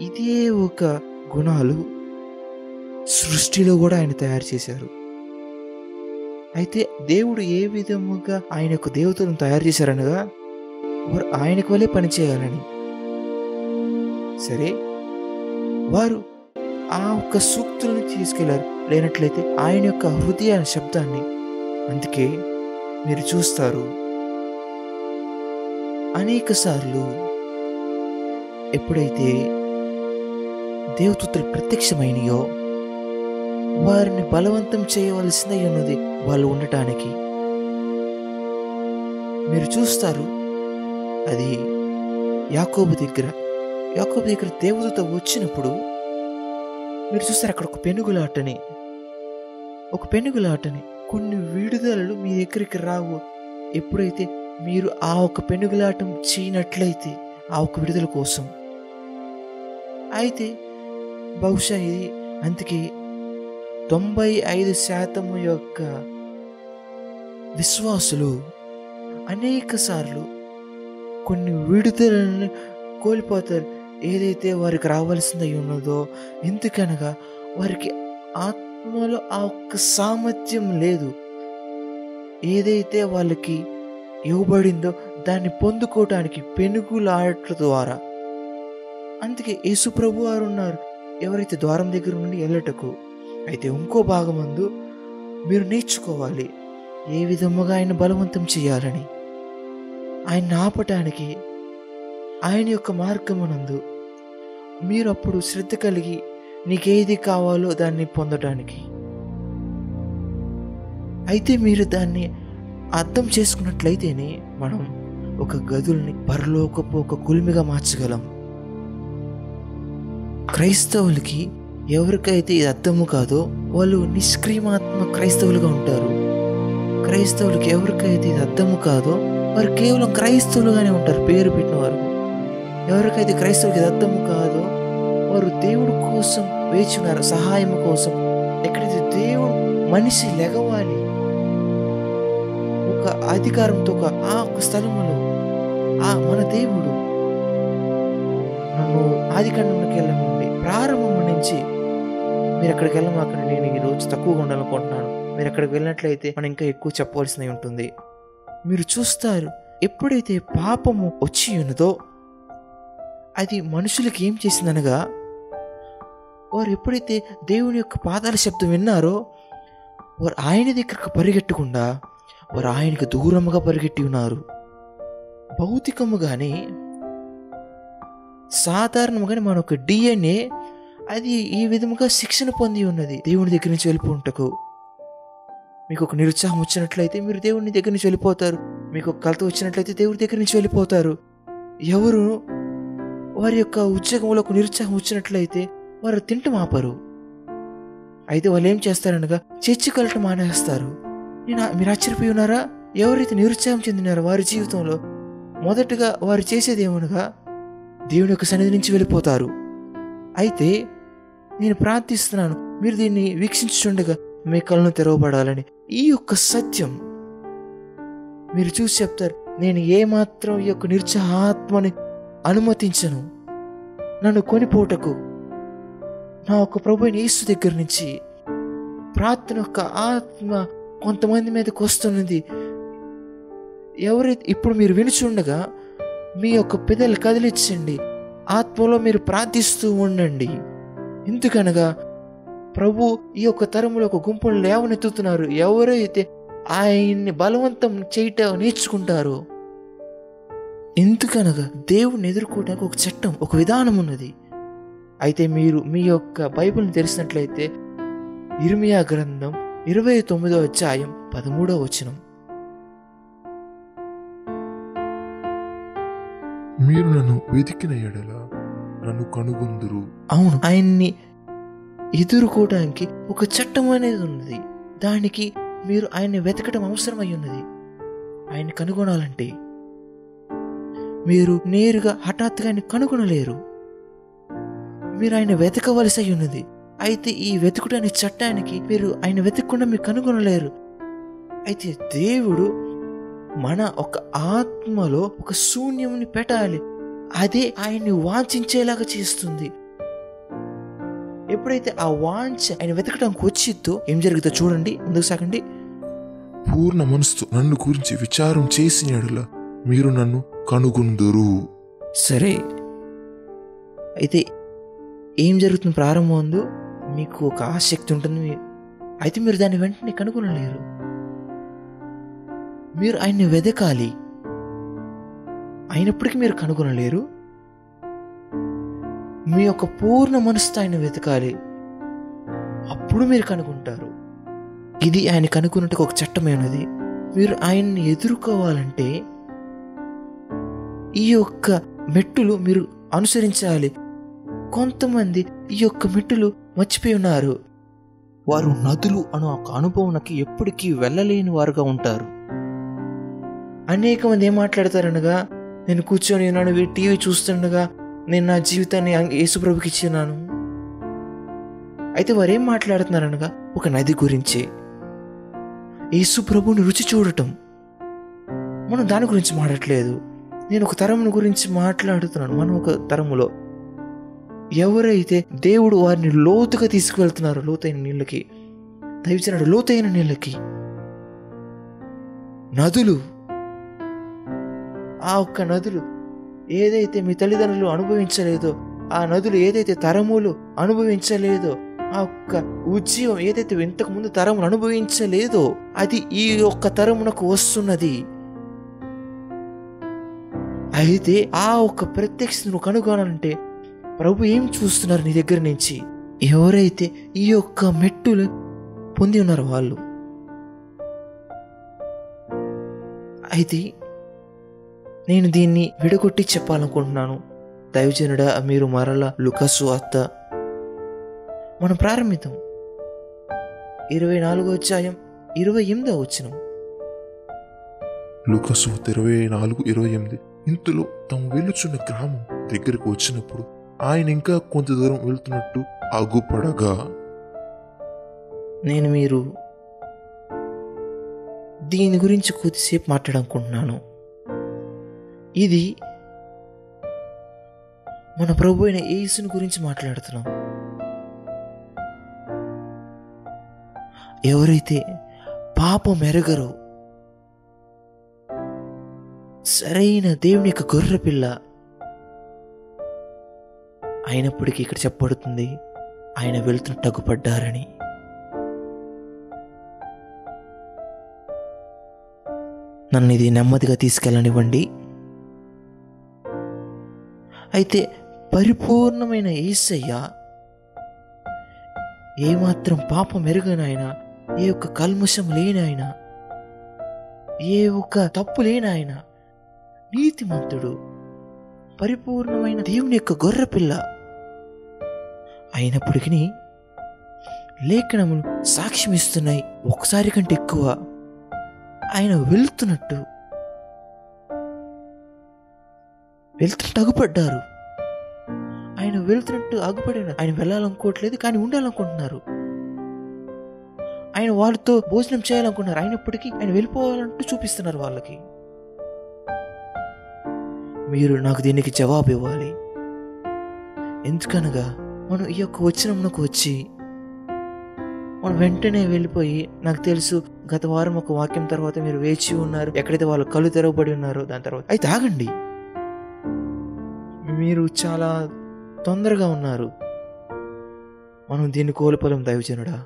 ఇదే ఒక గుణాలు సృష్టిలో కూడా ఆయన తయారు చేశారు. అయితే దేవుడు ఏ విధముగా ఆయన యొక్క దేవతలను తయారు చేశారనగా వారు ఆయనకు వలె పనిచేయాలని సరే వారు ఆ ఒక్క సూక్తులను తీసుకెళ్ళారు. లేనట్లయితే ఆయన యొక్క హృదయ శబ్దాన్ని అందుకే మీరు చూస్తారు. అనేక సార్లు ఎప్పుడైతే దేవదూతలు ప్రత్యక్షమైనయో వారిని బలవంతం చేయవలసిందై ఉన్నది వాళ్ళు ఉండటానికి. మీరు చూస్తారు అది యాకోబు దగ్గర యాకోబు దగ్గర దేవదూత వచ్చినప్పుడు మీరు చూస్తారు అక్కడ ఒక పెనుగులాటని ఒక పెనుగులాటని కొన్ని విడుదలలు మీ దగ్గరికి రావు. ఎప్పుడైతే మీరు ఆ ఒక పెనుగులాటం చేయనట్లయితే ఆ ఒక విడుదల కోసం. అయితే బహుశా ఇది. అందుకే తొంభై ఐదు శాతం యొక్క విశ్వాసులు అనేక సార్లు కొన్ని విడుదలని కోల్పోతారు. ఏదైతే వారికి రావాల్సింది ఉన్నదో ఎందుకనగా వారికి ఆత్మలో ఆ ఒక్క సామర్థ్యం లేదు. ఏదైతే వాళ్ళకి ఇవ్వబడిందో దాన్ని పొందుకోవటానికి పెనుగులాడట ద్వారా. అందుకే యేసు ప్రభు వారు ఉన్నారు. ఎవరైతే ద్వారం దగ్గర నుండి వెళ్ళటకు అయితే ఇంకో భాగమందు మీరు నేర్చుకోవాలి ఏ విధముగా ఆయన బలవంతం చేయాలని. ఆయన ఆపటానికి ఆయన యొక్క మార్గమునందు మీరు అప్పుడు శ్రద్ధ కలిగి నీకేది కావాలో దాన్ని పొందటానికి. అయితే మీరు దాన్ని అర్థం చేసుకున్నట్లయితేనే మనం ఒక గదుల్ని పరలోకపు ఒక కులిమిగా మార్చగలం. క్రైస్తవులకి ఎవరికైతే ఇది అర్థము కాదో వాళ్ళు నిష్క్రియమాత్మ క్రైస్తవులుగా ఉంటారు. క్రైస్తవులకి ఎవరికైతే ఇది అర్థము కాదో వారు కేవలం క్రైస్తవులుగానే ఉంటారు పేరు పెట్టిన వారు ఎవరికైతే క్రైస్తవులకి ఇది అర్థము కాదో వారు దేవుడి కోసం వేచి ఉన్నారు సహాయం కోసం. ఎక్కడైతే దేవుడు మనిషి లెగవాలి ఒక అధికారంతో ఒక ఆ ఒక స్థలంలో ఆ మన దేవుడు నన్ను ఆదికాండంలోకి వెళ్ళను ప్రారంభం నుంచి మీరు అక్కడికి వెళ్ళమాకండి. నేను ఈ రోజు తక్కువగా ఉండాలనుకుంటున్నాను. మీరు అక్కడికి వెళ్ళినట్లయితే మనం ఇంకా ఎక్కువ చెప్పవలసినవి ఉంటుంది. మీరు చూస్తారు ఎప్పుడైతే పాపము వచ్చి ఉన్నదో అది మనుషులకి ఏం చేసిందనగా వారు ఎప్పుడైతే దేవుని యొక్క పాదాల శబ్దం విన్నారో వారు ఆయన దగ్గరకు పరిగెట్టకుండా వారు ఆయనకు దూరముగా పరిగెట్టి ఉన్నారు. భౌతికముగానే సాధారణంగా మన ఒక డిఎన్ఏ అది ఈ విధముగా శిక్షణ పొంది ఉన్నది. దేవుని దగ్గర నుంచి వెళ్ళిపోంటకు మీకు ఒక నిరుత్సాహం వచ్చినట్లయితే మీరు దేవుని దగ్గర నుంచి వెళ్ళిపోతారు. మీకు ఒక కలత వచ్చినట్లయితే దేవుడి దగ్గర నుంచి వెళ్ళిపోతారు. ఎవరు వారి యొక్క ఉద్యోగంలో ఒక నిరుత్సాహం వచ్చినట్లయితే వారు తింటం ఆపరు అయితే వాళ్ళు ఏం చేస్తారనగా చర్చి కలటం మానేస్తారు. నేను మీరు ఆశ్చర్యపోయి ఉన్నారా? ఎవరైతే నిరుత్సాహం చెందినారో వారి జీవితంలో మొదటగా వారు చేసేది ఏమనగా దేవుని యొక్క సన్నిధి నుంచి వెళ్ళిపోతారు. అయితే నేను ప్రార్థిస్తున్నాను మీరు దీన్ని వీక్షించుండగా మీ కళ్ళను తెరవబడాలని. ఈ యొక్క సత్యం మీరు చూసి చెప్తారు నేను ఏమాత్రం ఈ యొక్క నిర్చహాత్మని అనుమతించను. నన్ను కొనిపోటకు నా ఒక ప్రభు యేసు దగ్గర నుంచి ప్రార్థన యొక్క ఆత్మ కొంతమంది మీదకి వస్తున్నది. ఎవరైతే ఇప్పుడు మీరు వినుచుండగా మీ యొక్క పెదలు కదిలించండి. ఆత్మలో మీరు ప్రార్థిస్తూ ఉండండి. ఎందుకనగా ప్రభు ఈ యొక్క తరములో ఒక గుంపును లేవనెత్తుతున్నారు. ఎవరైతే ఆయన్ని బలవంతం చేయట నేర్చుకుంటారో ఎందుకనగా దేవుణ్ణి ఎదుర్కోవడానికి ఒక చట్టం ఒక విధానం ఉన్నది. అయితే మీరు మీ యొక్క బైబిల్ని తెలిసినట్లయితే ఇర్మియా గ్రంథం ఇరవై తొమ్మిదో అధ్యాయం పదమూడో వచనం. మీరు నన్ను వెతికిన ఎడల నన్ను కనుగొందురు. అవును. ఆయన్ని ఎదుర్కోవడానికి ఒక చట్టం అనేది ఉన్నది. దానికి మీరు ఆయన్ని వెతకడం అవసరమై ఉన్నది. ఆయన్ని కనుగొనాలంటే మీరు నేరుగా హఠాత్తుగా ఆయన కనుగొనలేరు. మీరు ఆయన వెతకవలసి ఉన్నది. అయితే ఈ వెతుకుటనే చట్టానికి మీరు ఆయన వెతకకుండా మీరు కనుగొనలేరు. అయితే దేవుడు మన ఒక ఆత్మలో ఒక శూన్యంని పెట్టాలి. అదే ఆయన్ని వాంఛించేలాగా చేస్తుంది. ఎప్పుడైతే ఆ వాంఛ ఆయన వెతకడానికి వచ్చిద్దో ఏం జరుగుతుందో చూడండి. ముందుకు సాగండి. పూర్ణ మనసుతో నన్ను గురించి విచారం చేసిన ఎడల మీరు నన్ను కనుగొందురు. సరే. అయితే ఏం జరుగుతుంది ప్రారంభం ఉందో మీకు ఒక ఆసక్తి ఉంటుంది. అయితే మీరు దాన్ని వెంటనే కనుగొనలేరు. మీరు ఆయన్ని వెదకాలి. అయినప్పటికీ మీరు కనుగొనలేరు. మీ యొక్క పూర్ణ మనసుతో ఆయన వెతకాలి అప్పుడు మీరు కనుగొంటారు. ఇది ఆయన కనుగొన్నట్టుకు ఒక చట్టమైనది మీరు ఆయన్ని ఎదుర్కోవాలంటే ఈ యొక్క మెట్టులు మీరు అనుసరించాలి. కొంతమంది ఈ యొక్క మెట్టులు మర్చిపోయి ఉన్నారు. వారు నదులు అను ఒక అనుభవంకి ఎప్పటికీ వెళ్ళలేని వారుగా ఉంటారు. అనేక మంది ఏం మాట్లాడతారనగా నేను కూర్చొని ఉన్నాను టీవీ చూస్తుండగా నేను నా జీవితాన్ని యేసుప్రభుకి ఇచ్చినాను. అయితే వారు ఏం మాట్లాడుతున్నారనగా ఒక నది గురించి యేసుప్రభుని రుచి చూడటం. మనం దాని గురించి మాట్లాడట్లేదు నేను ఒక తరం గురించి మాట్లాడుతున్నాను. మనం ఒక తరములో. ఎవరైతే దేవుడు వారిని లోతుగా తీసుకువెళ్తున్నారు లోతైన నీళ్ళకి దయచేనాడు లోతైన నీళ్ళకి. నదులు ఆ ఒక్క నదులు ఏదైతే మీ తల్లిదండ్రులు అనుభవించలేదో ఆ నదులు ఏదైతే తరములు అనుభవించలేదో ఆ ఒక్క ఉద్యమం ఏదైతే ఇంతకు ముందు తరములు అనుభవించలేదో అది ఈ ఒక్క తరమునకు వస్తున్నది. అయితే ఆ ఒక్క ప్రత్యక్ష నువ్వు కనుగొనాలంటే ప్రభు ఏం చూస్తున్నారు నీ దగ్గర నుంచి? ఎవరైతే ఈ యొక్క మెట్టులు పొంది ఉన్నారు వాళ్ళు. అయితే నేను దీన్ని విడగొట్టి చెప్పాలనుకుంటున్నాను. దైవజనుడా మీరు మరల లుకసు అత్త మనం ప్రారంభిద్దాం. ఇరవై నాలుగో అధ్యాయం ఇరవై ఎనిమిదో వచ్చిన లూకసు ఇరవై నాలుగు ఇరవై ఎనిమిది. ఇంతలో తాము వెళ్ళుచున్న గ్రామం దగ్గరకు వచ్చినప్పుడు ఆయన ఇంకా కొంత దూరం వెళ్తున్నట్టు ఆగుపడగా నేను మీరు దీని గురించి కొద్దిసేపు మాట్లాడాలనుకుంటున్నాను. ఇది మన ప్రభు అయిన యేసుని గురించి మాట్లాడుతున్నాం. ఎవరైతే పాపం ఎరగరో సరైన దేవుని యొక్క గొర్రె పిల్ల అయినప్పటికీ ఇక్కడ చెప్పబడుతుంది ఆయన వెళ్తున్న తగ్గుపడ్డారని నన్ను ఇది నెమ్మదిగా తీసుకెళ్ళనివ్వండి. అయితే పరిపూర్ణమైన ఏసయ్య ఏమాత్రం పాపం ఎరుగనాయన ఏ ఒక్క కల్మషం లేనాయన ఏ ఒక్క తప్పు లేనాయన నీతిమంతుడు పరిపూర్ణమైన దేవుని యొక్క గొర్రె పిల్ల అయినప్పటికీ లేఖనములు సాక్ష్యం ఇస్తున్నాయి ఒకసారి కంటే ఎక్కువ ఆయన వెళ్తున్నట్టు వెళ్తున్నట్టు అగుపడ్డారు. ఆయన వెళ్తున్నట్టు అగుపడిన ఆయన వెళ్ళాలనుకోవట్లేదు కానీ ఉండాలనుకుంటున్నారు. ఆయన వాళ్ళతో భోజనం చేయాలనుకున్నారు అయినప్పటికీ ఆయన వెళ్ళిపోవాలంటూ చూపిస్తున్నారు వాళ్ళకి. మీరు నాకు దీనికి జవాబు ఇవ్వాలి. ఎందుకనగా మనం ఈ యొక్క వచనంలోకి వచ్చి మనం వెంటనే వెళ్ళిపోయి నాకు తెలుసు గత వారం ఒక వాక్యం తర్వాత మీరు వేచి ఉన్నారు. ఎక్కడైతే వాళ్ళు కళ్ళు తెరవబడి ఉన్నారో దాని తర్వాత అయితే ఆగండి మీరు చాలా తొందరగా ఉన్నారు. మనం దీన్ని కోల్పోలేం దైవజనుడా.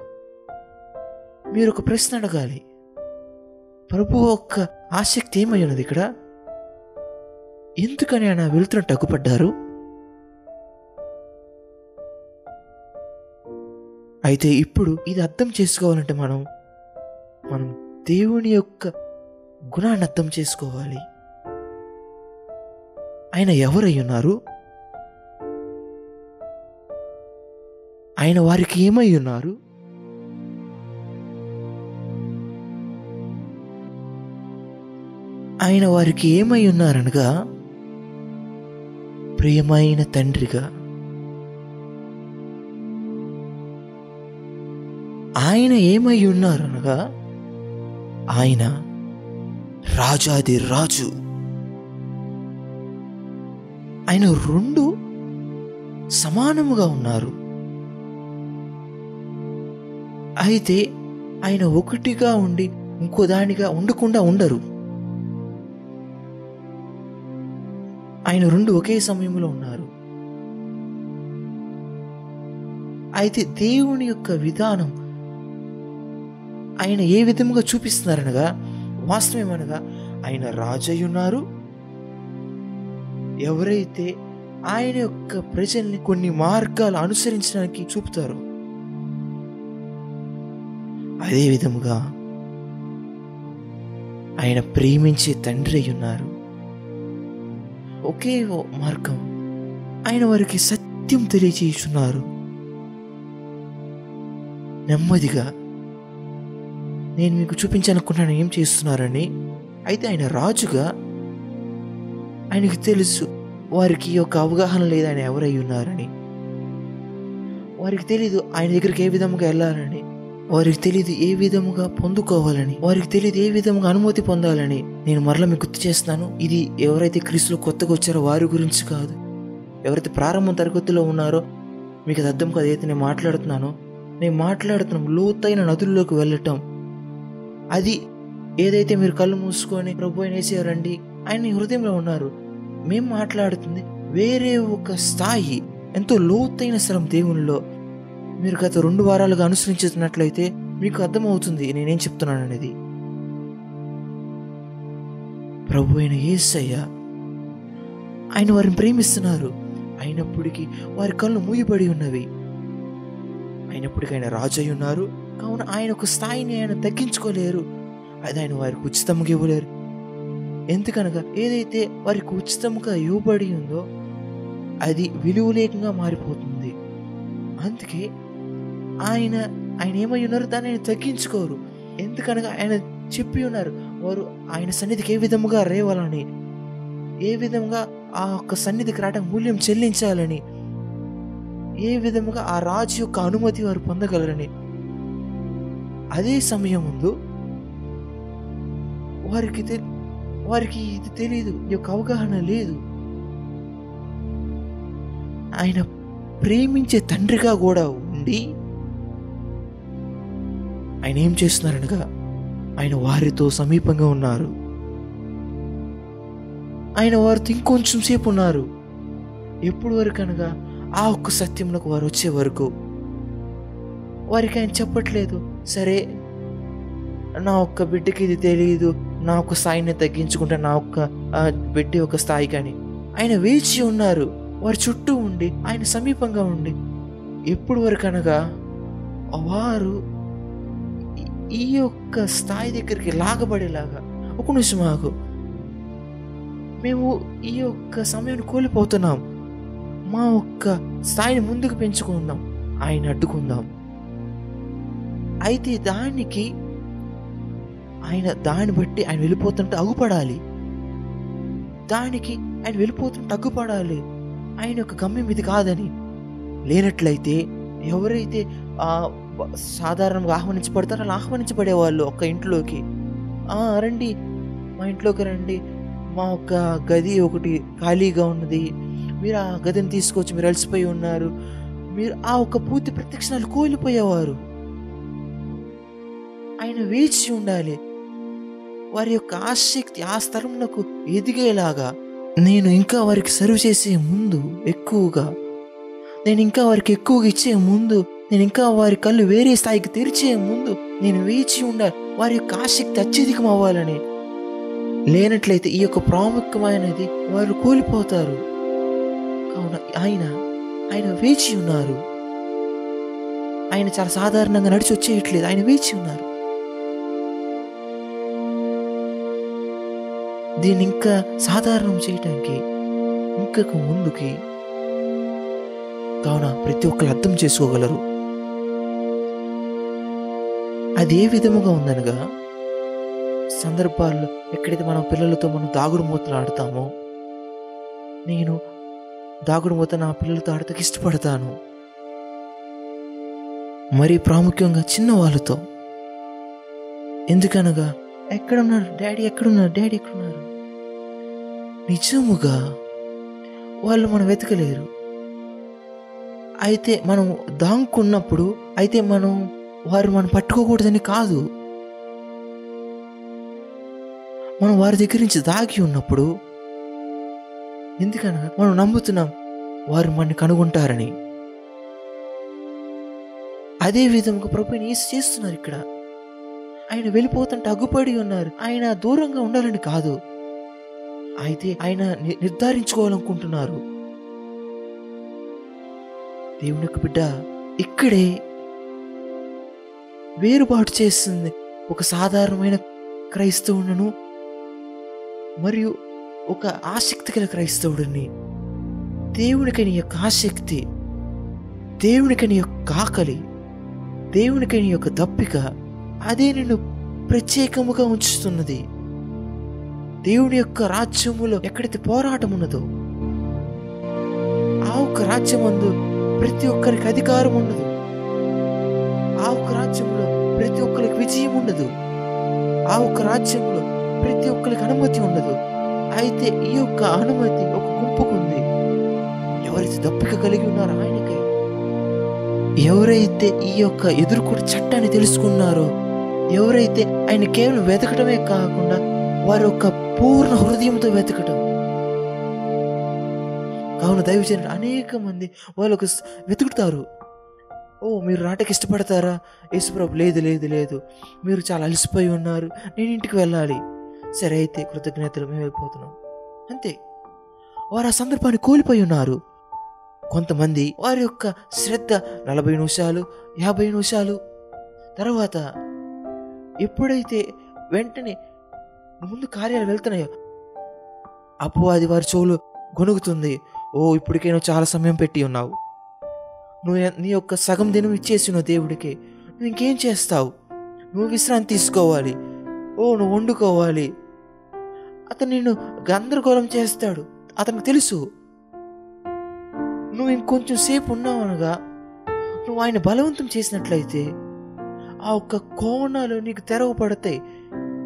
మీరు ఒక ప్రశ్న అడగాలి. ప్రభు యొక్క ఆసక్తి ఏమై ఉన్నది ఇక్కడ? ఎందుకని ఆయన వెళుతున్న తగ్గుపడ్డారు? అయితే ఇప్పుడు ఇది అర్థం చేసుకోవాలంటే మనం మనం దేవుని యొక్క గుణాన్ని అర్థం చేసుకోవాలి. ఆయన ఎవరై ఉన్నారు? ఆయన వారికి ఏమై ఉన్నారు? ఆయన వారికి ఏమై ఉన్నారనగా ప్రియమైన తండ్రిగా ఆయన ఏమై ఉన్నారనగా ఆయన రాజాది రాజు. ఆయన రెండు సమానముగా ఉన్నారు. అయితే ఆయన ఒకటిగా ఉండి ఇంకో దానిగా ఉండకుండా ఉండరు. ఆయన రెండు ఒకే సమయంలో ఉన్నారు. అయితే దేవుని యొక్క విధానం ఆయన ఏ విధముగా చూపిస్తున్నారనగా వాస్తవమనగా ఆయన రాజయ్య ఉన్నారు ఎవరైతే ఆయన యొక్క ప్రజల్ని కొన్ని మార్గాలు అనుసరించడానికి చూపుతారో అదేవిధముగా ఆయన ప్రేమించే తండ్రి ఉన్నారు. ఒకే ఓ మార్గం ఆయన వారికి సత్యం తెలియచేస్తున్నారు నెమ్మదిగా నేను మీకు చూపించాలనుకుంటున్నాను ఏం చేస్తున్నారని అయితే ఆయన రాజుగా ఆయనకి తెలుసు వారికి ఒక అవగాహన లేదు ఆయన ఎవరై ఉన్నారని. వారికి తెలీదు ఆయన దగ్గరికి ఏ విధంగా వెళ్ళాలని. వారికి తెలియదు ఏ విధముగా పొందుకోవాలని వారికి తెలియదు ఏ విధముగా అనుమతి పొందాలని నేను మరలా మీకు గుర్తు చేస్తాను ఇది ఎవరైతే క్రీస్తులు కొత్తగా వచ్చారో వారి గురించి కాదు. ఎవరైతే ప్రారంభ తరగతిలో ఉన్నారో మీకు అది అర్థం కాదు. అయితే నేను మాట్లాడుతున్నానో నేను మాట్లాడుతున్నాం లోతైన నదుల్లోకి వెళ్ళటం. అది ఏదైతే మీరు కళ్ళు మూసుకొని ప్రభు అయిన రండి ఆయన హృదయంలో ఉన్నారు. మేము మాట్లాడుతుంది వేరే ఒక స్థాయి ఎంతో లోతైన స్థలం దేవునిలో. మీరు గత రెండు వారాలుగా అనుసరించినట్లయితే మీకు అర్థమవుతుంది నేనేం చెప్తున్నాను అనేది ప్రభు అయిన యేసయ్య ఆయన వారిని ప్రేమిస్తున్నారు. అయినప్పటికీ వారి కళ్ళు మూయబడి ఉన్నవి. అయినప్పటికీ ఆయన రాజు అయి ఉన్నారు. కావున ఆయన ఒక స్థాయిని ఆయన తగ్గించుకోలేరు. అది ఆయన వారికి ఉచితంగా ఇవ్వలేరు. ఎందుకనగా ఏదైతే వారికి ఉచితంగా ఇవ్వబడి ఉందో అది విలువలేకంగా మారిపోతుంది. అందుకే ఆయన ఆయన ఏమై ఉన్నారు దాన్ని ఆయన తగ్గించుకోరు. ఎందుకనగా ఆయన చెప్పి ఉన్నారు వారు ఆయన సన్నిధికి ఏ విధముగా రేవాలని ఏ విధంగా ఆ యొక్క సన్నిధికి రావడం మూల్యం చెల్లించాలని ఏ విధముగా ఆ రాజు యొక్క అనుమతి వారు పొందగలరని. అదే సమయం ముందు వారికి తె- వారికి ఇది తెలియదు ఈ యొక్క అవగాహన లేదు. ఆయన ప్రేమించే తండ్రిగా కూడా ఉండి ఆయన ఏం చేస్తున్నారనగా ఆయన వారితో సమీపంగా ఉన్నారు. ఆయన వారితో ఇంకొంచెం సేపు ఉన్నారు. ఎప్పుడు వరకు అనగా ఆ ఒక్క సత్యంలోకి వారు వచ్చే వరకు. వారికి ఆయన చెప్పట్లేదు సరే నా ఒక్క బిడ్డకి ఇది తెలియదు నా ఒక్క స్థాయిని తగ్గించుకుంటే నా ఒక్క బిడ్డ ఒక స్థాయి కానీ. ఆయన వేచి ఉన్నారు వారి చుట్టూ ఉండి ఆయన సమీపంగా ఉండి. ఎప్పుడు వరకు అనగా వారు ఈ- యొక్క స్థాయి దగ్గరికి లాగబడేలాగా. ఒక నిమిషం మాకు మేము ఈ యొక్క సమయాన్ని కోల్పోతున్నాం. మా యొక్క స్థాయిని ముందుకు పెంచుకుందాం. ఆయన అడ్డుకుందాం. అయితే దానికి ఆయన దాన్ని బట్టి ఆయన వెళ్ళిపోతుంటే అగుపడాలి. దానికి ఆయన వెళ్ళిపోతుంటే అగ్గుపడాలి ఆయన యొక్క గమ్యం ఇది కాదని. లేనట్లయితే ఎవరైతే ఆ సాధారణంగా ఆహ్వానించబడతారు. అలా ఆహ్వానించబడేవాళ్ళు ఒక ఇంట్లోకి రండి మా ఇంట్లోకి రండి. మా ఒక గది ఒకటి ఖాళీగా ఉన్నది. మీరు ఆ గదిని తీసుకొచ్చి మీరు అలసిపోయి ఉన్నారు. మీరు ఆ ఒక పూర్తి ప్రత్యక్షణాలు కోల్పోయేవారు. ఆయన వేచి ఉండాలి. వారి యొక్క ఆసక్తి ఆ స్థలమునకు ఎదిగేలాగా నేను ఇంకా వారికి సర్వ్ చేసే ముందు ఎక్కువగా నేను ఇంకా వారికి ఎక్కువగా ఇచ్చే ముందు నేను ఇంకా వారి కళ్ళు వేరే స్థాయికి తెరిచే ముందు నేను వేచి ఉండాలి. వారి యొక్క ఆసక్తి అత్యధికం అవ్వాలని. లేనట్లయితే ఈ యొక్క ప్రాముఖ్యమైనది వారు కోల్పోతారు. కావున ఆయన ఆయన వేచి ఉన్నారు. ఆయన చాలా సాధారణంగా నడిచి వచ్చేయట్లేదు. ఆయన వేచి ఉన్నారు. దీన్ని ఇంకా సాధారణం చేయటానికి ఇంకకు ముందుకి కావున ప్రతి ఒక్కరు అర్థం చేసుకోగలరు. అది ఏ విధముగా ఉందనగా సందర్భాల్లో ఎక్కడైతే మనం పిల్లలతో మనం దాగుడు మూతలు ఆడతామో నేను దాగుడు మూత నా పిల్లలతో ఆడతాకి ఇష్టపడతాను. మరి ప్రాముఖ్యంగా చిన్న వాళ్ళతో ఎందుకనగా ఎక్కడున్నారు? డాడీ ఎక్కడున్నారు? డాడీ ఎక్కడున్నారు? నిజముగా వాళ్ళు మనం వెతకలేరు. అయితే మనం దాంకున్నప్పుడు అయితే మనం వారు మనం పట్టుకోకూడదని కాదు. మనం వారి దగ్గర నుంచి దాగి ఉన్నప్పుడు ఎందుకనగా మనం నమ్ముతున్నాం వారు మనని కనుగొంటారని. అదే విధంగా ప్రభుని ఏసు చేస్తున్నారు ఇక్కడ. ఆయన వెళ్ళిపోతుంటే అగ్గుపడి ఉన్నారు. ఆయన దూరంగా ఉండాలని కాదు. అయితే ఆయన ని- నిర్ధారించుకోవాలనుకుంటున్నారు. దేవుని యొక్క బిడ్డ ఇక్కడే వేరుబాటు చేస్తుంది. ఒక సాధారణమైన క్రైస్తవులను మరియు ఒక ఆసక్తి గల క్రైస్తవుడిని. దేవునికి నీ యొక్క ఆసక్తి దేవునికి నీ యొక్క ఆకలి దేవునికి నీ యొక్క దప్పిక అదే నిన్ను ప్రత్యేకముగా ఉంచుతున్నది. దేవుని యొక్క రాజ్యములో ఎక్కడైతే పోరాటం ఉన్నదో ఆ ఒక్క రాజ్యమందు ప్రతి ఒక్కరికి అధికారం ఉన్నది ప్రతి ఒక్కరికి విజయం ఉండదు. ఆ ఒక్క రాజ్యంలో ప్రతి ఒక్కరికి అనుమతి ఉండదు. అయితే ఈ యొక్క అనుమతి ఒక గుంపుకుంది ఎవరైతే దప్పిక కలిగి ఉన్నారో ఆయనకి. ఎవరైతే ఈ యొక్క ఎదుర్కొన్న చట్టాన్ని తెలుసుకున్నారో ఎవరైతే ఆయన కేవలం వెతకటమే కాకుండా వారి యొక్క పూర్ణ హృదయంతో వెతకటం. కావున దైవజనుడు అనేక మంది వాళ్ళకు వెతుకుతారు. ఓ మీరు రాటకి ఇష్టపడతారా? యేసుప్రభు లేదు లేదు లేదు. మీరు చాలా అలసిపోయి ఉన్నారు. నేను ఇంటికి వెళ్ళాలి. సరే అయితే కృతజ్ఞతలు మేము వెళ్ళిపోతున్నాం అంతే. వారు ఆ సందర్భాన్ని కోల్పోయి ఉన్నారు. కొంతమంది వారి యొక్క శ్రద్ధ నలభై నిమిషాలు యాభై నిమిషాలు. తర్వాత ఎప్పుడైతే వెంటనే ముందు కార్యాలు వెళ్తున్నాయో అపవాది వారి చెవులు గొనుగుతుంది ఓ ఇప్పటికైనా చాలా సమయం పెట్టి ఉన్నావు. నువ్వు నీ యొక్క సగం దినం ఇచ్చేసిన దేవుడికి. నువ్వు ఇంకేం చేస్తావు? నువ్వు విశ్రాంతి తీసుకోవాలి. ఓ నువ్వు వండుకోవాలి. అతను నిన్ను గందరగోళం చేస్తాడు. అతనికి తెలుసు. నువ్వు ఇంకొంచెం సేపు ఉన్నావు అనగా నువ్వు ఆయన బలవంతం చేసినట్లయితే ఆ ఒక్క కోణాలు నీకు తెరవబడతాయి.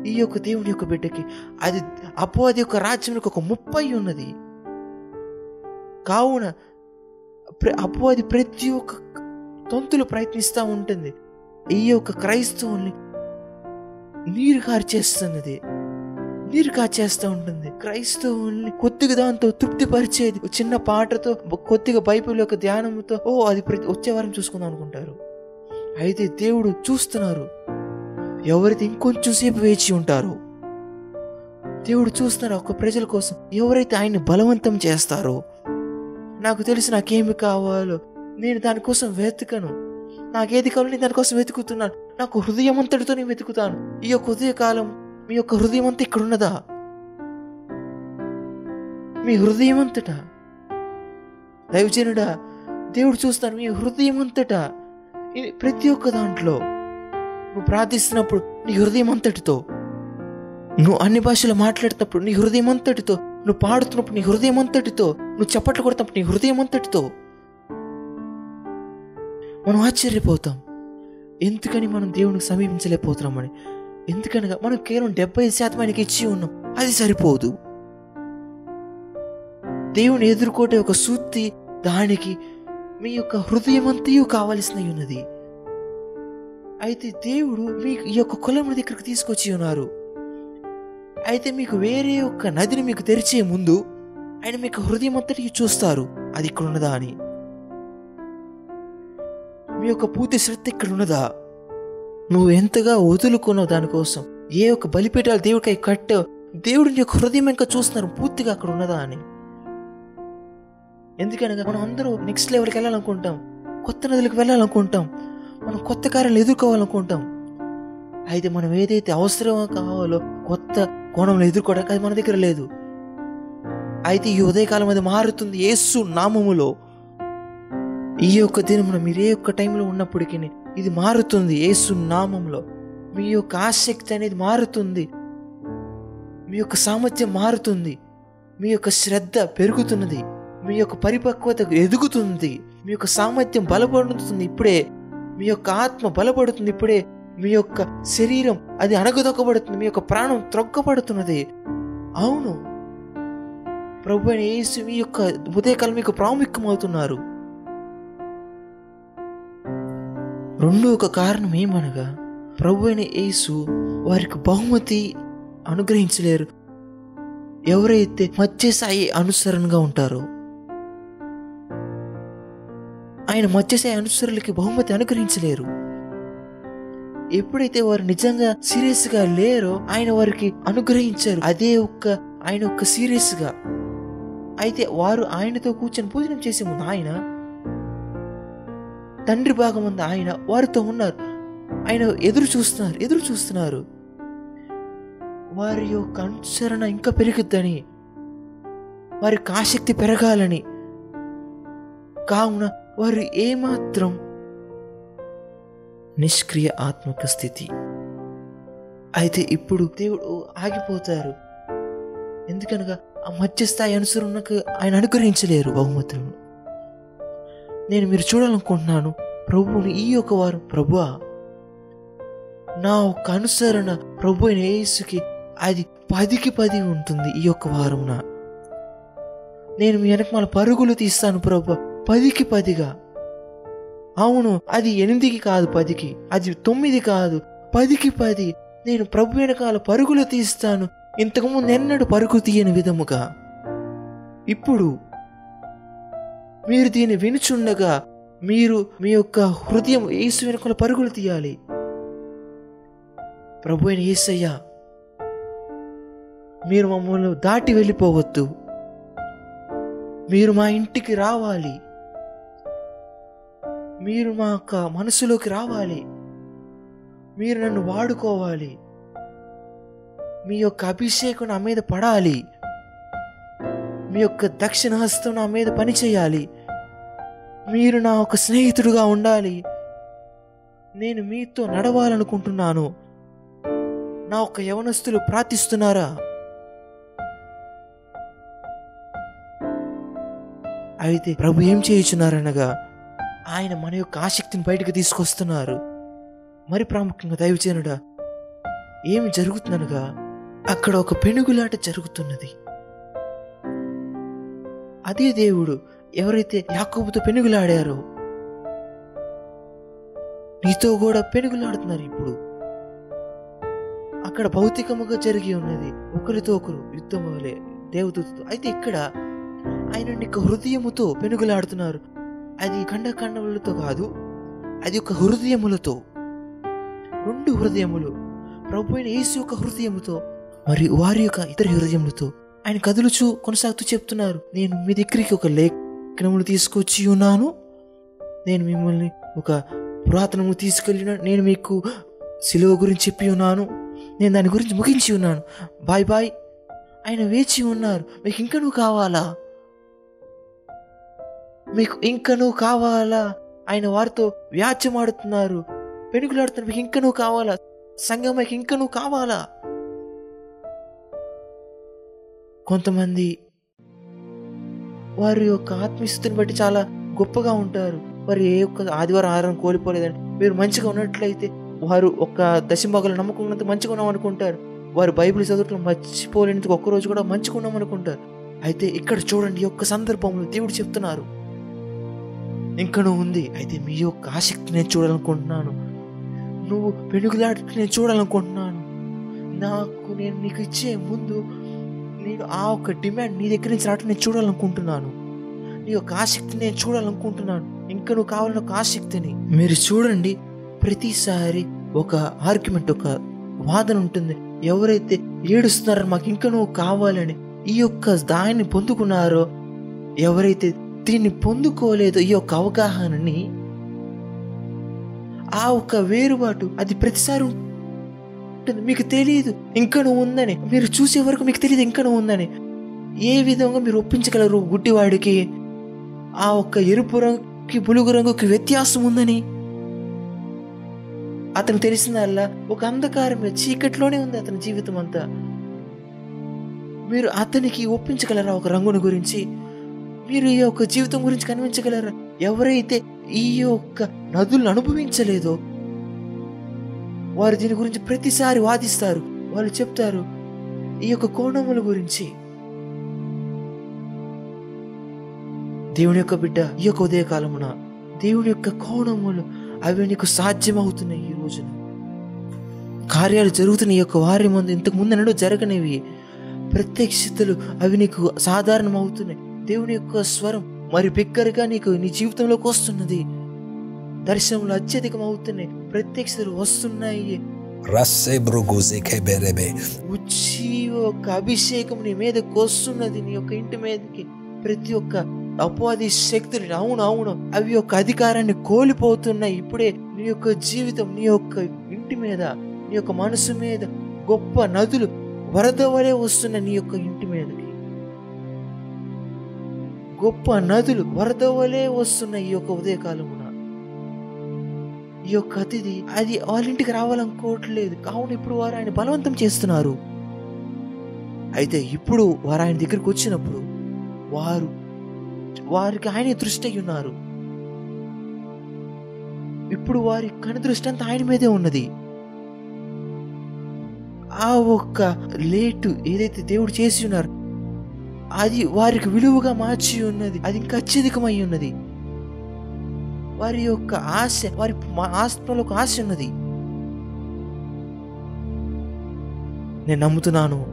ఈ యొక్క దేవుని యొక్క బిడ్డకి. అది అపవాది యొక్క రాజ్యం ఒక ముప్పై ఉన్నది. కావున అపవాది ప్రతి ఒక్క తొంతులు ప్రయత్నిస్తూ ఉంటుంది. ఈ యొక్క క్రైస్తవుల్ని నీరు కార్చేస్తున్నది. నీరు కాచేస్తూ ఉంటుంది. క్రైస్తవుల్ని కొద్దిగా దాంతో తృప్తిపరిచేది ఒక చిన్న పాటతో కొద్దిగా బైబిల్ యొక్క ధ్యానంతో ఓ అది ప్రతి వచ్చే వారం చూసుకుందాం అనుకుంటారు. అయితే దేవుడు చూస్తున్నారు. ఎవరైతే ఇంకొంచెం సేపు వేచి ఉంటారో దేవుడు చూస్తున్నారు ఒక ప్రజల కోసం ఎవరైతే ఆయన్ని బలవంతం చేస్తారో నాకు తెలిసి నాకేమి కావాలో. నేను దానికోసం వెతకను. నాకేది కావాలో నేను దానికోసం వెతుకుతున్నాను. నాకు హృదయం అంతటితో నేను వెతుకుతాను. ఈ యొక్క హృదయ కాలం మీ యొక్క హృదయం అంతా ఇక్కడ ఉన్నదా మీ హృదయం అంతటా దైవజనుడా దేవుడు చూస్తాను మీ హృదయం అంతటా ప్రతి ఒక్క దాంట్లో నువ్వు ప్రార్థిస్తున్నప్పుడు నీ హృదయం అంతటితో నువ్వు అన్ని భాషలు మాట్లాడేటప్పుడు నీ హృదయం అంతటితో నువ్వు పాడుతున్నప్పుడు నీ హృదయం అంతటితో నువ్వు చప్పట్లు కొడతాం నీ హృదయం అంతటితో మనం ఆశ్చర్యపోతాం. ఎందుకని మనం దేవునికి సమీపించలేకపోతున్నామని? ఎందుకనగా మనం కేవలం డెబ్బై శాతం ఆయనకి ఇచ్చి ఉన్నాం. అది సరిపోదు. దేవుని ఎదుర్కోటే ఒక సూక్తి దానికి మీ యొక్క హృదయం అంతయు కావలసినవి ఉన్నది. అయితే దేవుడు మీకు ఈ యొక్క కులం దగ్గరికి తీసుకొచ్చి ఉన్నారు. అయితే మీకు వేరే ఒక నదిని మీకు తెరిచే ముందు ఆయన మీకు హృదయం అంతటికి చూస్తారు. అది ఇక్కడ ఉన్నదా అని. మీ యొక్క పూర్తి శ్రద్ధ ఇక్కడ ఉన్నదా నువ్వు ఎంతగా వదులుకున్నావు దానికోసం? ఏ ఒక్క బలిపీఠాలు దేవుడికి కట్టావు? దేవుడు నీ యొక్క హృదయం ఇంకా చూస్తున్నారు. పూర్తిగా అక్కడ ఉన్నదా అని. ఎందుకనగా మనం అందరూ నెక్స్ట్ లెవెల్కి వెళ్ళాలనుకుంటాం. కొత్త నదులకు వెళ్ళాలనుకుంటాం. మనం కొత్త కార్యాలు ఎదుర్కోవాలనుకుంటాం. అయితే మనం ఏదైతే అవసరం కావాలో కొత్త కోణంలో ఎదుర్కోవడానికి అది మన దగ్గర లేదు. అయితే ఈ ఉదయకాలం అది మారుతుంది. యేసు నామములో ఈ యొక్క దినమున మీరు ఏ ఒక్క టైంలో ఉన్నప్పటికీ ఇది మారుతుంది. యేసు నామంలో మీ యొక్క ఆసక్తి అనేది మారుతుంది. మీ యొక్క సామర్థ్యం మారుతుంది. మీ యొక్క శ్రద్ధ పెరుగుతున్నది. మీ యొక్క పరిపక్వత ఎదుగుతుంది. మీ యొక్క సామర్థ్యం బలపడుతుంది ఇప్పుడే. మీ యొక్క ఆత్మ బలపడుతుంది ఇప్పుడే. మీ యొక్క శరీరం అది అణగదొక్కబడుతుంది. మీ యొక్క ప్రాణం త్రొక్కబడుతున్నది. అవును. ప్రభు అయిన యేసు మీ యొక్క ఉదయకాలం మీకు ప్రాముఖ్యమవుతున్నారు. రెండో ఒక కారణం ఏమనగా ప్రభు అయిన యేసు వారికి బహుమతి అనుగ్రహించలేరు. ఎవరైతే మత్స్యసాయి అనుసరణగా ఉంటారో ఆయన మత్స్యసాయి అనుసరులకి బహుమతి అనుగ్రహించలేరు. ఎప్పుడైతే వారు నిజంగా సీరియస్గా లేరో ఆయన వారికి అనుగ్రహించారు. అదే ఒక్క ఆయన ఒక్క సీరియస్గా. అయితే వారు ఆయనతో కూర్చొని భోజనం చేసే ముందు ఆయన తండ్రి భాగం ఉంది ఆయన వారితో ఉన్నారు. ఆయన ఎదురు చూస్తున్నారు ఎదురు చూస్తున్నారు. వారి యొక్క అనుసరణ ఇంకా పెరుగుద్దని వారికి ఆసక్తి పెరగాలని కావున వారు ఏమాత్రం నిష్క్రియ ఆత్మక స్థితి. అయితే ఇప్పుడు దేవుడు ఆగిపోతారు. ఎందుకనగా ఆ మధ్యస్థాయి అనుసరణకు ఆయన అనుగ్రహించలేరు బహుమతులను. నేను మీరు చూడాలనుకుంటున్నాను. ప్రభువుని ఈ యొక్క వారు ప్రభువా? నా ఒక అనుసరణ ప్రభు అయిన యేసుకి అది పదికి పది ఉంటుంది ఈ యొక్క వారమున. నేను మీ వెనక పరుగులు తీస్తాను ప్రభు పదికి పదిగా. అవును అది ఎనిమిదికి కాదు పదికి అది తొమ్మిది కాదు పదికి పది. నేను ప్రభు వెనకాల పరుగులు తీస్తాను ఇంతకుముందు ఎన్నడూ పరుగు తీయని విధముగా ఇప్పుడు మీరు దీన్ని వినుచుండగా మీరు మీ యొక్క హృదయం యేసు వెనుకల పరుగులు తీయాలి. ప్రభు అయిన యేసయ్య మీరు మమ్మల్ని దాటి వెళ్ళిపోవద్దు. మీరు మా ఇంటికి రావాలి. మీరు మా యొక్క మనసులోకి రావాలి. మీరు నన్ను వాడుకోవాలి. మీ యొక్క అభిషేకం నా మీద పడాలి. మీ యొక్క దక్షిణ హస్తం నా మీద పనిచేయాలి మీరు నా ఒక స్నేహితుడుగా ఉండాలి. నేను మీతో నడవాలనుకుంటున్నాను. నా ఒక యవనస్తులు ప్రార్థిస్తున్నారా? అయితే ప్రభు ఏం చేయుచున్నారనగా ఆయన మన యొక్క ఆసక్తిని బయటకు తీసుకొస్తున్నారు. మరి ప్రాముఖ్యంగా దైవచేనుడా ఏమి జరుగుతుందనగా అక్కడ ఒక పెనుగులాట జరుగుతున్నది. అదే దేవుడు ఎవరైతే యాకోబుతో పెనుగులాడారో నీతో కూడా పెనుగులాడుతున్నారు ఇప్పుడు. అక్కడ భౌతికముగా జరిగి ఉన్నది ఒకరితో ఒకరు యుద్ధం వలె దేవదూతతో. అయితే ఇక్కడ ఆయన నీకు హృదయముతో పెనుగులాడుతున్నారు. అది ఖండ ఖండములతో కాదు అది ఒక హృదయములతో. రెండు హృదయములు. ప్రభు అయిన యేసు యొక్క హృదయముతో మరి వారి యొక్క ఇతర హృదయములతో ఆయన కదులుచు కొనసాగుతూ చెప్తున్నారు నేను మీ దగ్గరికి ఒక లేఖనములు తీసుకొచ్చి ఉన్నాను. నేను మిమ్మల్ని ఒక పురాతనము తీసుకెళ్ళిన నేను మీకు శిలువ గురించి చెప్పి ఉన్నాను. నేను దాని గురించి ముగించి ఉన్నాను. Bye bye. ఆయన వేచి ఉన్నారు మీకు ఇంకా నువ్వు కావాలా? మీకు ఇంకా నువ్వు కావాలా? ఆయన వారితో వ్యాజ్యమాడుతున్నారు పెనుగులాడుతున్నారు మీకు ఇంకా నువ్వు కావాలా? సంఘం మీకు ఇంకా నువ్వు కావాలా? కొంతమంది వారి యొక్క ఆత్మీయస్థితిని బట్టి చాలా గొప్పగా ఉంటారు. వారు ఏ ఒక్క ఆదివారం ఆహారం కోల్పోలేదండి. మీరు మంచిగా ఉన్నట్లయితే వారు ఒక దశంభాగాలు నమ్మకం ఉన్నంత మంచిగా ఉన్నాం అనుకుంటారు. వారు బైబిల్ చదవటం మర్చిపోలేనందుకు ఒక్కరోజు కూడా మంచిగా ఉన్నాం అనుకుంటారు. అయితే ఇక్కడ చూడండి ఈ యొక్క సందర్భంలో దేవుడు చెప్తున్నారు. ఇంకనూ ఉంది. అయితే మీ యొక్క ఆసక్తి నేను చూడాలనుకుంటున్నాను. నువ్వు పెనుగులాట నేను చూడాలనుకుంటున్నాను. నాకు నేను నీకు ఇచ్చే ముందు నేను ఆ ఒక డిమాండ్ నీ దగ్గర నుంచి రావటం నేను చూడాలనుకుంటున్నాను. నీ యొక్క ఆసక్తిని నేను చూడాలనుకుంటున్నాను. ఇంకా నువ్వు కావాలని ఒక ఆసక్తిని మీరు చూడండి. ప్రతిసారి ఒక ఆర్గ్యుమెంట్ ఒక వాదన ఉంటుంది. ఎవరైతే ఏడుస్తున్నారో మాకు ఇంకా నువ్వు కావాలని ఈ యొక్క దాన్ని పొందుకున్నారో ఎవరైతే దీన్ని పొందుకోలేదో ఈ యొక్క అవగాహనని ఆ ఒక వేరుబాటు అది ప్రతిసారి ఉంటుంది. మీకు తెలియదు ఇంకా నువ్వు ఉందని. మీరు చూసే వరకు మీకు తెలియదు ఇంకా నువ్వు ఉందని. ఏ విధంగా మీరు ఒప్పించగలరు గుడ్డివాడికి? ఆ ఒక్క ఎరుపు రంగుకి బులుగు రంగుకి వ్యత్యాసం ఉందని. అతను తెలిసినల్లా ఒక అంధకారమే చీకట్లోనే ఉంది అతని జీవితం అంతా. మీరు అతనికి ఒప్పించగలరా ఒక రంగుని గురించి? మీరు ఈ యొక్క జీవితం గురించి కనిపించగలరా? ఎవరైతే ఈ యొక్క నదులను అనుభవించలేదో వారు దీని గురించి ప్రతిసారి వాదిస్తారు. వాళ్ళు చెప్తారు ఈ యొక్క కోణముల గురించి. దేవుని యొక్క బిడ్డ ఈ యొక్క ఉదయకాలమున దేవుని యొక్క కోణములు అవి నీకు సాధ్యమవుతున్నాయి ఈ రోజున. కార్యాలు జరుగుతున్న ఈ యొక్క వారి ముందు ఇంతకు ముందు జరగనివి. ప్రత్యక్షతలు అవి నీకు సాధారణమవుతున్నాయి. దేవుని యొక్క స్వరం మరి బిగ్గరగా నీకు నీ జీవితంలోకి వస్తున్నది. దర్శనములు అత్యధికం అవుతున్నాయి ప్రత్యక్షతలు వస్తున్నాయి. Rasse bruguzi che berebe. ఉచ్చి యొక్క అభిషేకం నీ మీదకి వస్తున్నది నీ యొక్క ఇంటి మీదకి. ప్రతి ఒక్క అపవాది శక్తులు అవును అవును. అవి యొక్క అధికారాన్ని కోల్పోతున్నాయి. ఇప్పుడే నీ యొక్క జీవితం నీ యొక్క ఇంటి మీద నీ యొక్క మనసు మీద గొప్ప నదులు వరద వలె వస్తున్నాయి నీ యొక్క ఇంటి మీదకి. గొప్ప నదులు వరద వలె వస్తున్నాయి ఈ యొక్క ఉదయకాలమున. ఈ యొక్క అతిథి అది వాళ్ళ ఇంటికి రావాలనుకోవట్లేదు. కావున ఇప్పుడు వారు ఆయన బలవంతం చేస్తున్నారు. అయితే ఇప్పుడు వారు ఆయన దగ్గరికి వచ్చినప్పుడు వారు వారికి ఆయన దృష్టి అయి ఉన్నారు. ఇప్పుడు వారి కను దృష్టి అంతా ఆయన మీదే ఉన్నది. ఆ ఒక్క లేటు ఏదైతే దేవుడు చేసి ఉన్నారు అది వారికి విలువగా మార్చి ఉన్నది అది ఇంకా అత్యధికమై ఉన్నది. వారి యొక్క ఆశ వారి మా- ఆత్మలో ఒక ఆశ ఉన్నది. నేను నమ్ముతున్నాను.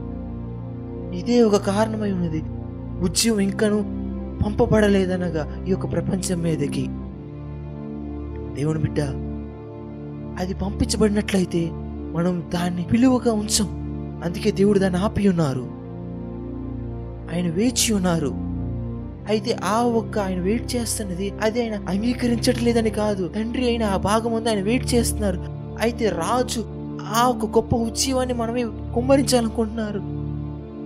ఇదే ఒక కారణమై ఉన్నది. ఉద్యమం ఇంకను పంపబడలేదనగా ఈ యొక్క ప్రపంచం మీదకి. దేవుని బిడ్డ అది పంపించబడినట్లయితే మనం దాన్ని విలువగా ఉంచం. అందుకే దేవుడు దాన్ని ఆపి ఉన్నారు. ఆయన వేచి ఉన్నారు. అయితే ఆ ఒక్క ఆయన వెయిట్ చేస్తున్నది అది ఆయన అంగీకరించట్లేదని కాదు. తండ్రి అయిన ఆ భాగం ఉంది ఆయన వెయిట్ చేస్తున్నారు. అయితే రాజు ఆ ఒక గొప్ప ఉద్యమాన్ని మనమే కుమ్మరించాలనుకుంటున్నారు.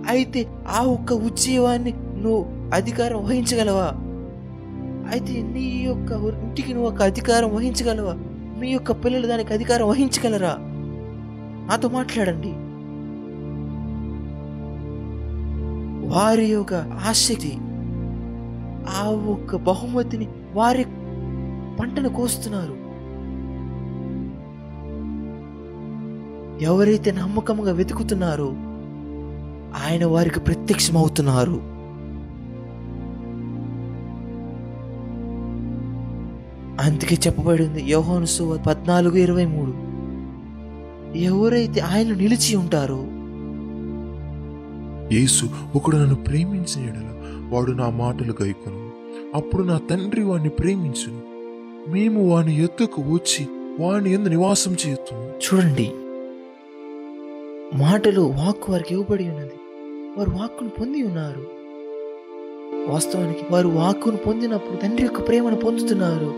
అయితే ఆ ఒక్క ఉద్యమాన్ని నువ్వు అధికారం వహించగలవా? అయితే నీ యొక్క ఇంటికి నువ్వు ఒక అధికారం వహించగలవా? మీ యొక్క పిల్లలు దానికి అధికారం వహించగలరా? నాతో మాట్లాడండి. వారి యొక్క ఆసక్తి ఆ ఒక్క బహుమతిని వారి పంటను కోస్తున్నారు. ఎవరైతే నమ్మకంగా వెతుకుతున్నారో ఆయన వారికి ప్రత్యక్షమవుతున్నారు. అందుకే చెప్పబడింది యోహోను సువ పద్నాలుగు ఇరవై మూడు. ఎవరైతే ఆయన నిలిచి ఉంటారో యేసు ఒకడు నన్ను ప్రేమించిన వాడు నా మాటలు గైకొను. అప్పుడు నా తండ్రి వాణ్ణి ప్రేమించును. మేము వాని ఎత్తుకు వచ్చి వాని ఎందు నివాసం చేయుతున్నాం చూడండి. మాటలు వాక్కు వారికి ఇవ్వబడి ఉన్నది. వారు వాక్కును పొంది ఉన్నారు. వాస్తవానికి వారు వాక్కును పొందినప్పుడు తండ్రి యొక్క ప్రేమను పొందుతున్నారు.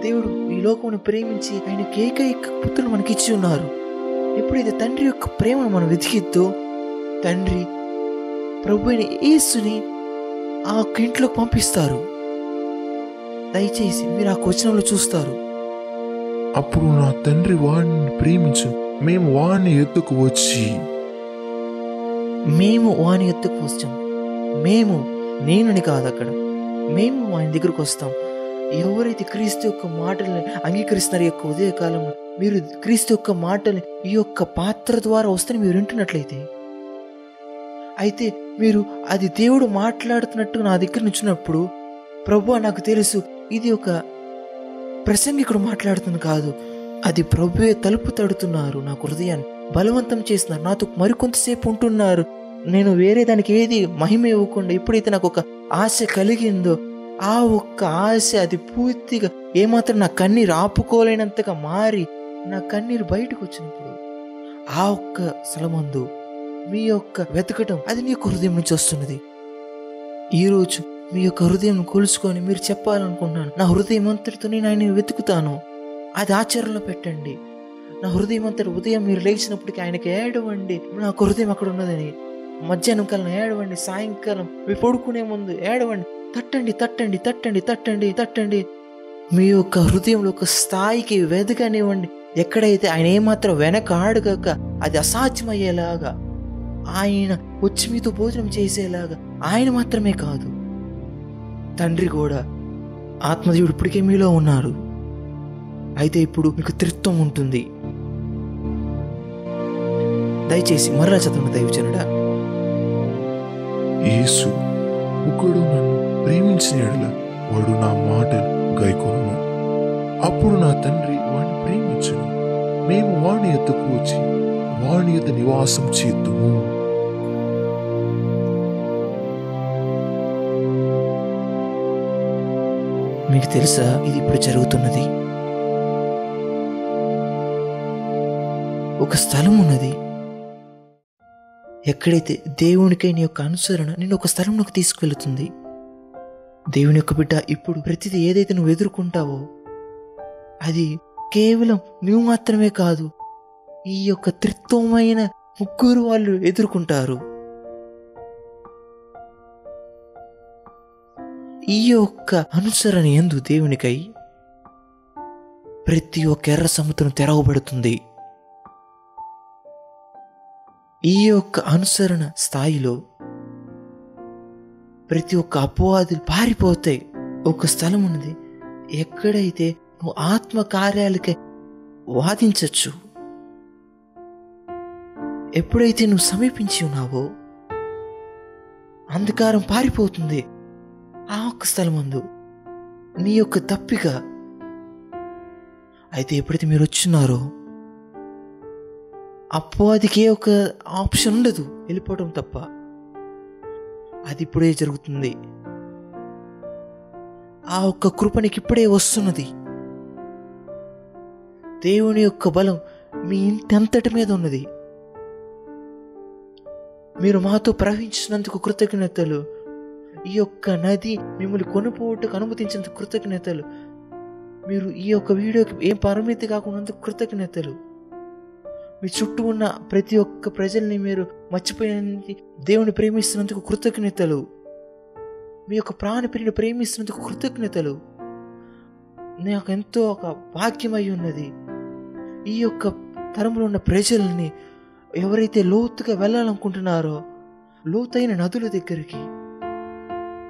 దేవుడు ఈ లోకమును ప్రేమించి ఆయన ఏకైక పుత్రులు మనకిచ్చి ఉన్నారు. ఎప్పుడైతే తండ్రి యొక్క ప్రేమను మనం వెతికిద్దో తండ్రి ప్రభు అయిన యేసుని ఆ ఇంట్లోకి పంపిస్తారు. దయచేసి మీరు ఆ క్వచనంలో చూస్తారు. అప్పుడు నా తండ్రి వాడిని ప్రేమించు. మేము వాని ఎత్తుకు వచ్చి మేము వాని ఎత్తుకు వస్తాం. మేము నేనని కాదు అక్కడ. మేము వాని దగ్గరకు వస్తాం. ఎవరైతే క్రీస్తు యొక్క మాటల్ని అంగీకరిస్తున్నారో యొక్క ఉదయకాలంలో మీరు క్రీస్తు యొక్క మాటల్ని ఈ యొక్క పాత్ర ద్వారా వస్తే మీరు వింటున్నట్లయితే అయితే మీరు అది దేవుడు మాట్లాడుతున్నట్టు నా దగ్గర నుంచినప్పుడు ప్రభు నాకు తెలుసు ఇది ఒక ప్రసంగికుడు మాట్లాడుతుంది కాదు. అది ప్రభువే తలుపు తడుతున్నారు. నా హృదయాన్ని బలవంతం చేస్తున్నారు. నాతో మరికొంతసేపు ఉంటున్నారు. నేను వేరే దానికి ఏది మహిమ ఇవ్వకుండా ఎప్పుడైతే నాకు ఒక ఆశ కలిగిందో ఆ ఒక్క ఆశ అది పూర్తిగా ఏమాత్రం నా కన్నీరు ఆపుకోలేనంతగా మారి నా కన్నీరు బయటకు వచ్చినప్పుడు ఆ ఒక్క స్థలమందు మీ యొక్క వెతకటం అది మీ యొక్క హృదయం నుంచి వస్తున్నది. ఈరోజు మీ యొక్క హృదయం కొలుసుకొని మీరు చెప్పాలనుకుంటున్నాను నా హృదయం అంతటితో నేను ఆయన వెతుకుతాను. అది ఆచరణలో పెట్టండి. నా హృదయం అంతటి ఉదయం మీరు లేచినప్పటికీ ఆయనకి ఏడవండి. నా హృదయం అక్కడ ఉన్నదని. మధ్యాహ్నం కాలం ఏడవండి సాయంకాలం మీ పడుకునే ముందు ఏడవండి. తట్టండి తట్టండి తట్టండి తట్టండి తట్టండి. మీ యొక్క హృదయంలో ఒక స్థాయికి వెదకనివ్వండి. ఎక్కడైతే ఆయన ఏమాత్రం వెనక ఆడగాక అది అసాధ్యమయ్యేలాగా ఆయన వచ్చి మీతో భోజనం చేసేలాగా ఆయన మాత్రమే కాదు. తండ్రి కూడా ఆత్మదేవుడు ఇప్పటికే మీలో ఉన్నారు. అయితే ఇప్పుడు మీకు త్రిత్వం ఉంటుంది. దయచేసి మరలా చదవండి దైవజనుడా. యేసు ఒకడు నన్ను ప్రేమించిన వాడు నా మాటలు గైకొను అప్పుడు నా తండ్రి వాడిని ప్రేమించును. మేము వాణి ఎత్తుకు వచ్చి వాణి ఎద్ద నివాసం చేద్దుము మీకు తెలుసా? ఇది ఇప్పుడు జరుగుతున్నది. ఒక స్థలం ఉన్నది. ఎక్కడైతే దేవునికై నీ యొక్క అనుసరణ నేను ఒక స్థలంలోకి తీసుకువెళుతుంది దేవుని యొక్క బిడ్డ ఇప్పుడు ప్రతిదీ ఏదైతే నువ్వు ఎదుర్కొంటావో అది కేవలం నువ్వు మాత్రమే కాదు ఈ యొక్క త్రిత్వమైన ముగ్గురు వాళ్ళు ఎదుర్కొంటారు. ఈ యొక్క అనుసరణ ఎందు దేవునికై ప్రతి ఒక్క ఎర్ర సముద్రం తెరవబడుతుంది. ఈ యొక్క అనుసరణ స్థాయిలో ప్రతి ఒక్క అపవాదులు పారిపోతాయి. ఒక స్థలం ఉన్నది. ఎక్కడైతే నువ్వు ఆత్మ కార్యాలకే వాదించచ్చు ఎప్పుడైతే నువ్వు సమీపించి ఉన్నావో అంధకారం పారిపోతుంది. ఆ ఒక్క స్థలం అందు. నీ యొక్క తప్పిక. అయితే ఎప్పుడైతే మీరు వచ్చినారో అపవాదికి ఒక ఆప్షన్ ఉండదు వెళ్ళిపోవడం తప్ప. అది ఇప్పుడే జరుగుతుంది. ఆ ఒక్క కృప ఇప్పుడే వస్తున్నది. దేవుని యొక్క బలం మీ ఇంతంతటి మీద ఉన్నది. మీరు మాతో ప్రవహించినందుకు కృతజ్ఞతలు. ఈ యొక్క నది మిమ్మల్ని కొనుపోవటకు అనుమతించినందుకు కృతజ్ఞతలు. మీరు ఈ యొక్క వీడియోకి ఏం పరిమితి కాకుండా కృతజ్ఞతలు. మీ చుట్టూ ఉన్న ప్రతి ఒక్క ప్రజల్ని మీరు మర్చిపోయినందుకు దేవుని ప్రేమిస్తున్నందుకు కృతజ్ఞతలు. మీ యొక్క ప్రాణ ప్రేమిస్తున్నందుకు కృతజ్ఞతలు. నాకు ఎంతో ఒక భాగ్యమై ఉన్నది. ఈ యొక్క తరంలో ఉన్న ప్రజల్ని ఎవరైతే లోతుగా వెళ్ళాలనుకుంటున్నారో లోతైన నదుల దగ్గరికి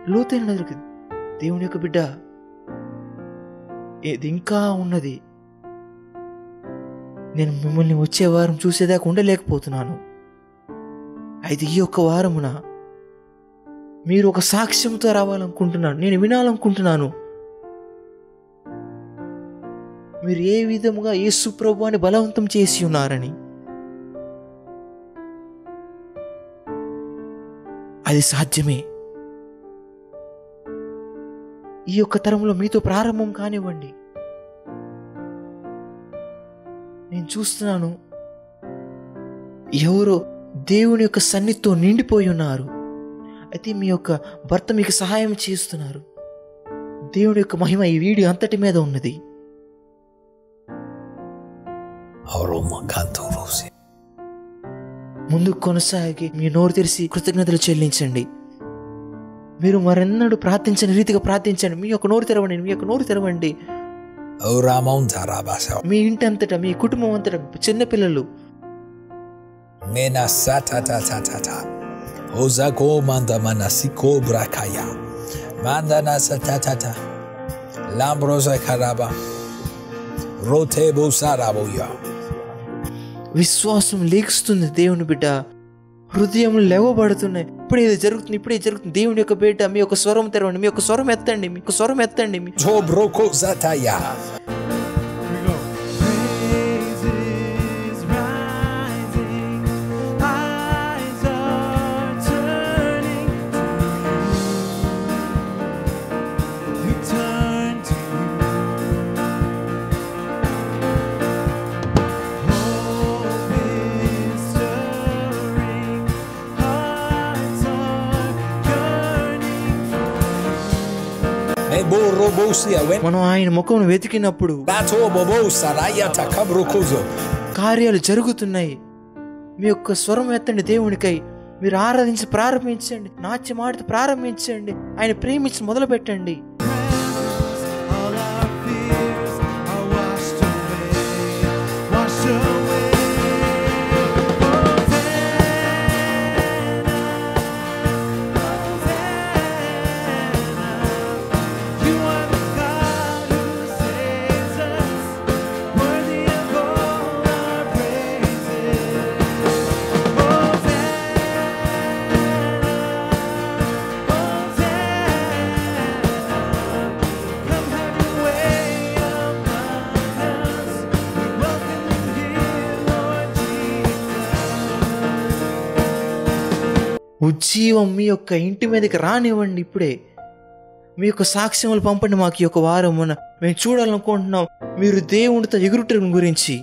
లోతైన దొరికింది దేవుని యొక్క బిడ్డ. ఇది ఇంకా ఉన్నది? నేను మిమ్మల్ని వచ్చే వారం చూసేదాకా ఉండలేకపోతున్నాను. అయితే ఈ యొక్క వారమున మీరు ఒక సాక్ష్యంతో రావాలనుకుంటున్నాను. నేను వినాలనుకుంటున్నాను. మీరు ఏ విధముగా యేసు ప్రభువాన్ని బలవంతం చేసి ఉన్నారని. అది సాధ్యమే. ఈ యొక్క తరంలో మీతో ప్రారంభం కానివ్వండి. నేను చూస్తున్నాను ఎవరో దేవుని యొక్క సన్నిధితో నిండిపోయి ఉన్నారు. అయితే మీ యొక్క భర్త మీకు సహాయం చేస్తున్నారు. దేవుని యొక్క మహిమ ఈ వీడియో అంతటి మీద ఉన్నది. ముందుకు ముందు కొనసాగి మీ నోరు తెరిచి కృతజ్ఞతలు చెల్లించండి. మీరు మరెన్నడు ప్రార్థించని రీతిగా ప్రార్థించండి. మీ యొక్క నోరు తెరవండి మీ యొక్క నోరు తెరవండి. మీ ఇంటి అంతటా మీ కుటుంబం అంతటా చిన్న పిల్లలు. విశ్వాసం లేఖిస్తుంది దేవుని బిడ్డ. హృదయం లేవబడుతున్నాయి. ఇప్పుడే ఇది జరుగుతుంది ఇప్పుడే ఇది జరుగుతుంది దేవుని యొక్క బిడ్డ మీ యొక్క స్వరం తెరవండి మీ యొక్క స్వరం ఎత్తండి మీ యొక్క స్వరం ఎత్తండి మీ Tobroko zataya. మనం ఆయన ముఖం వెతికినప్పుడు. కార్యాలు జరుగుతున్నాయి. మీ యొక్క స్వరం ఎత్తండి దేవునికై. మీరు ఆరాధించి ప్రారంభించండి. నాట్యం ఆడితే ప్రారంభించండి. ఆయన ప్రేమించి మొదలు పెట్టండి ఉజ్జీవం మీ యొక్క ఇంటి మీదకి రానివ్వండి ఇప్పుడే. మీ యొక్క సాక్ష్యములు పంపండి మాకు ఈ యొక్క వారం మేము చూడాలనుకుంటున్నాం. మీరు దేవునితో ఎగురుటం గురించి.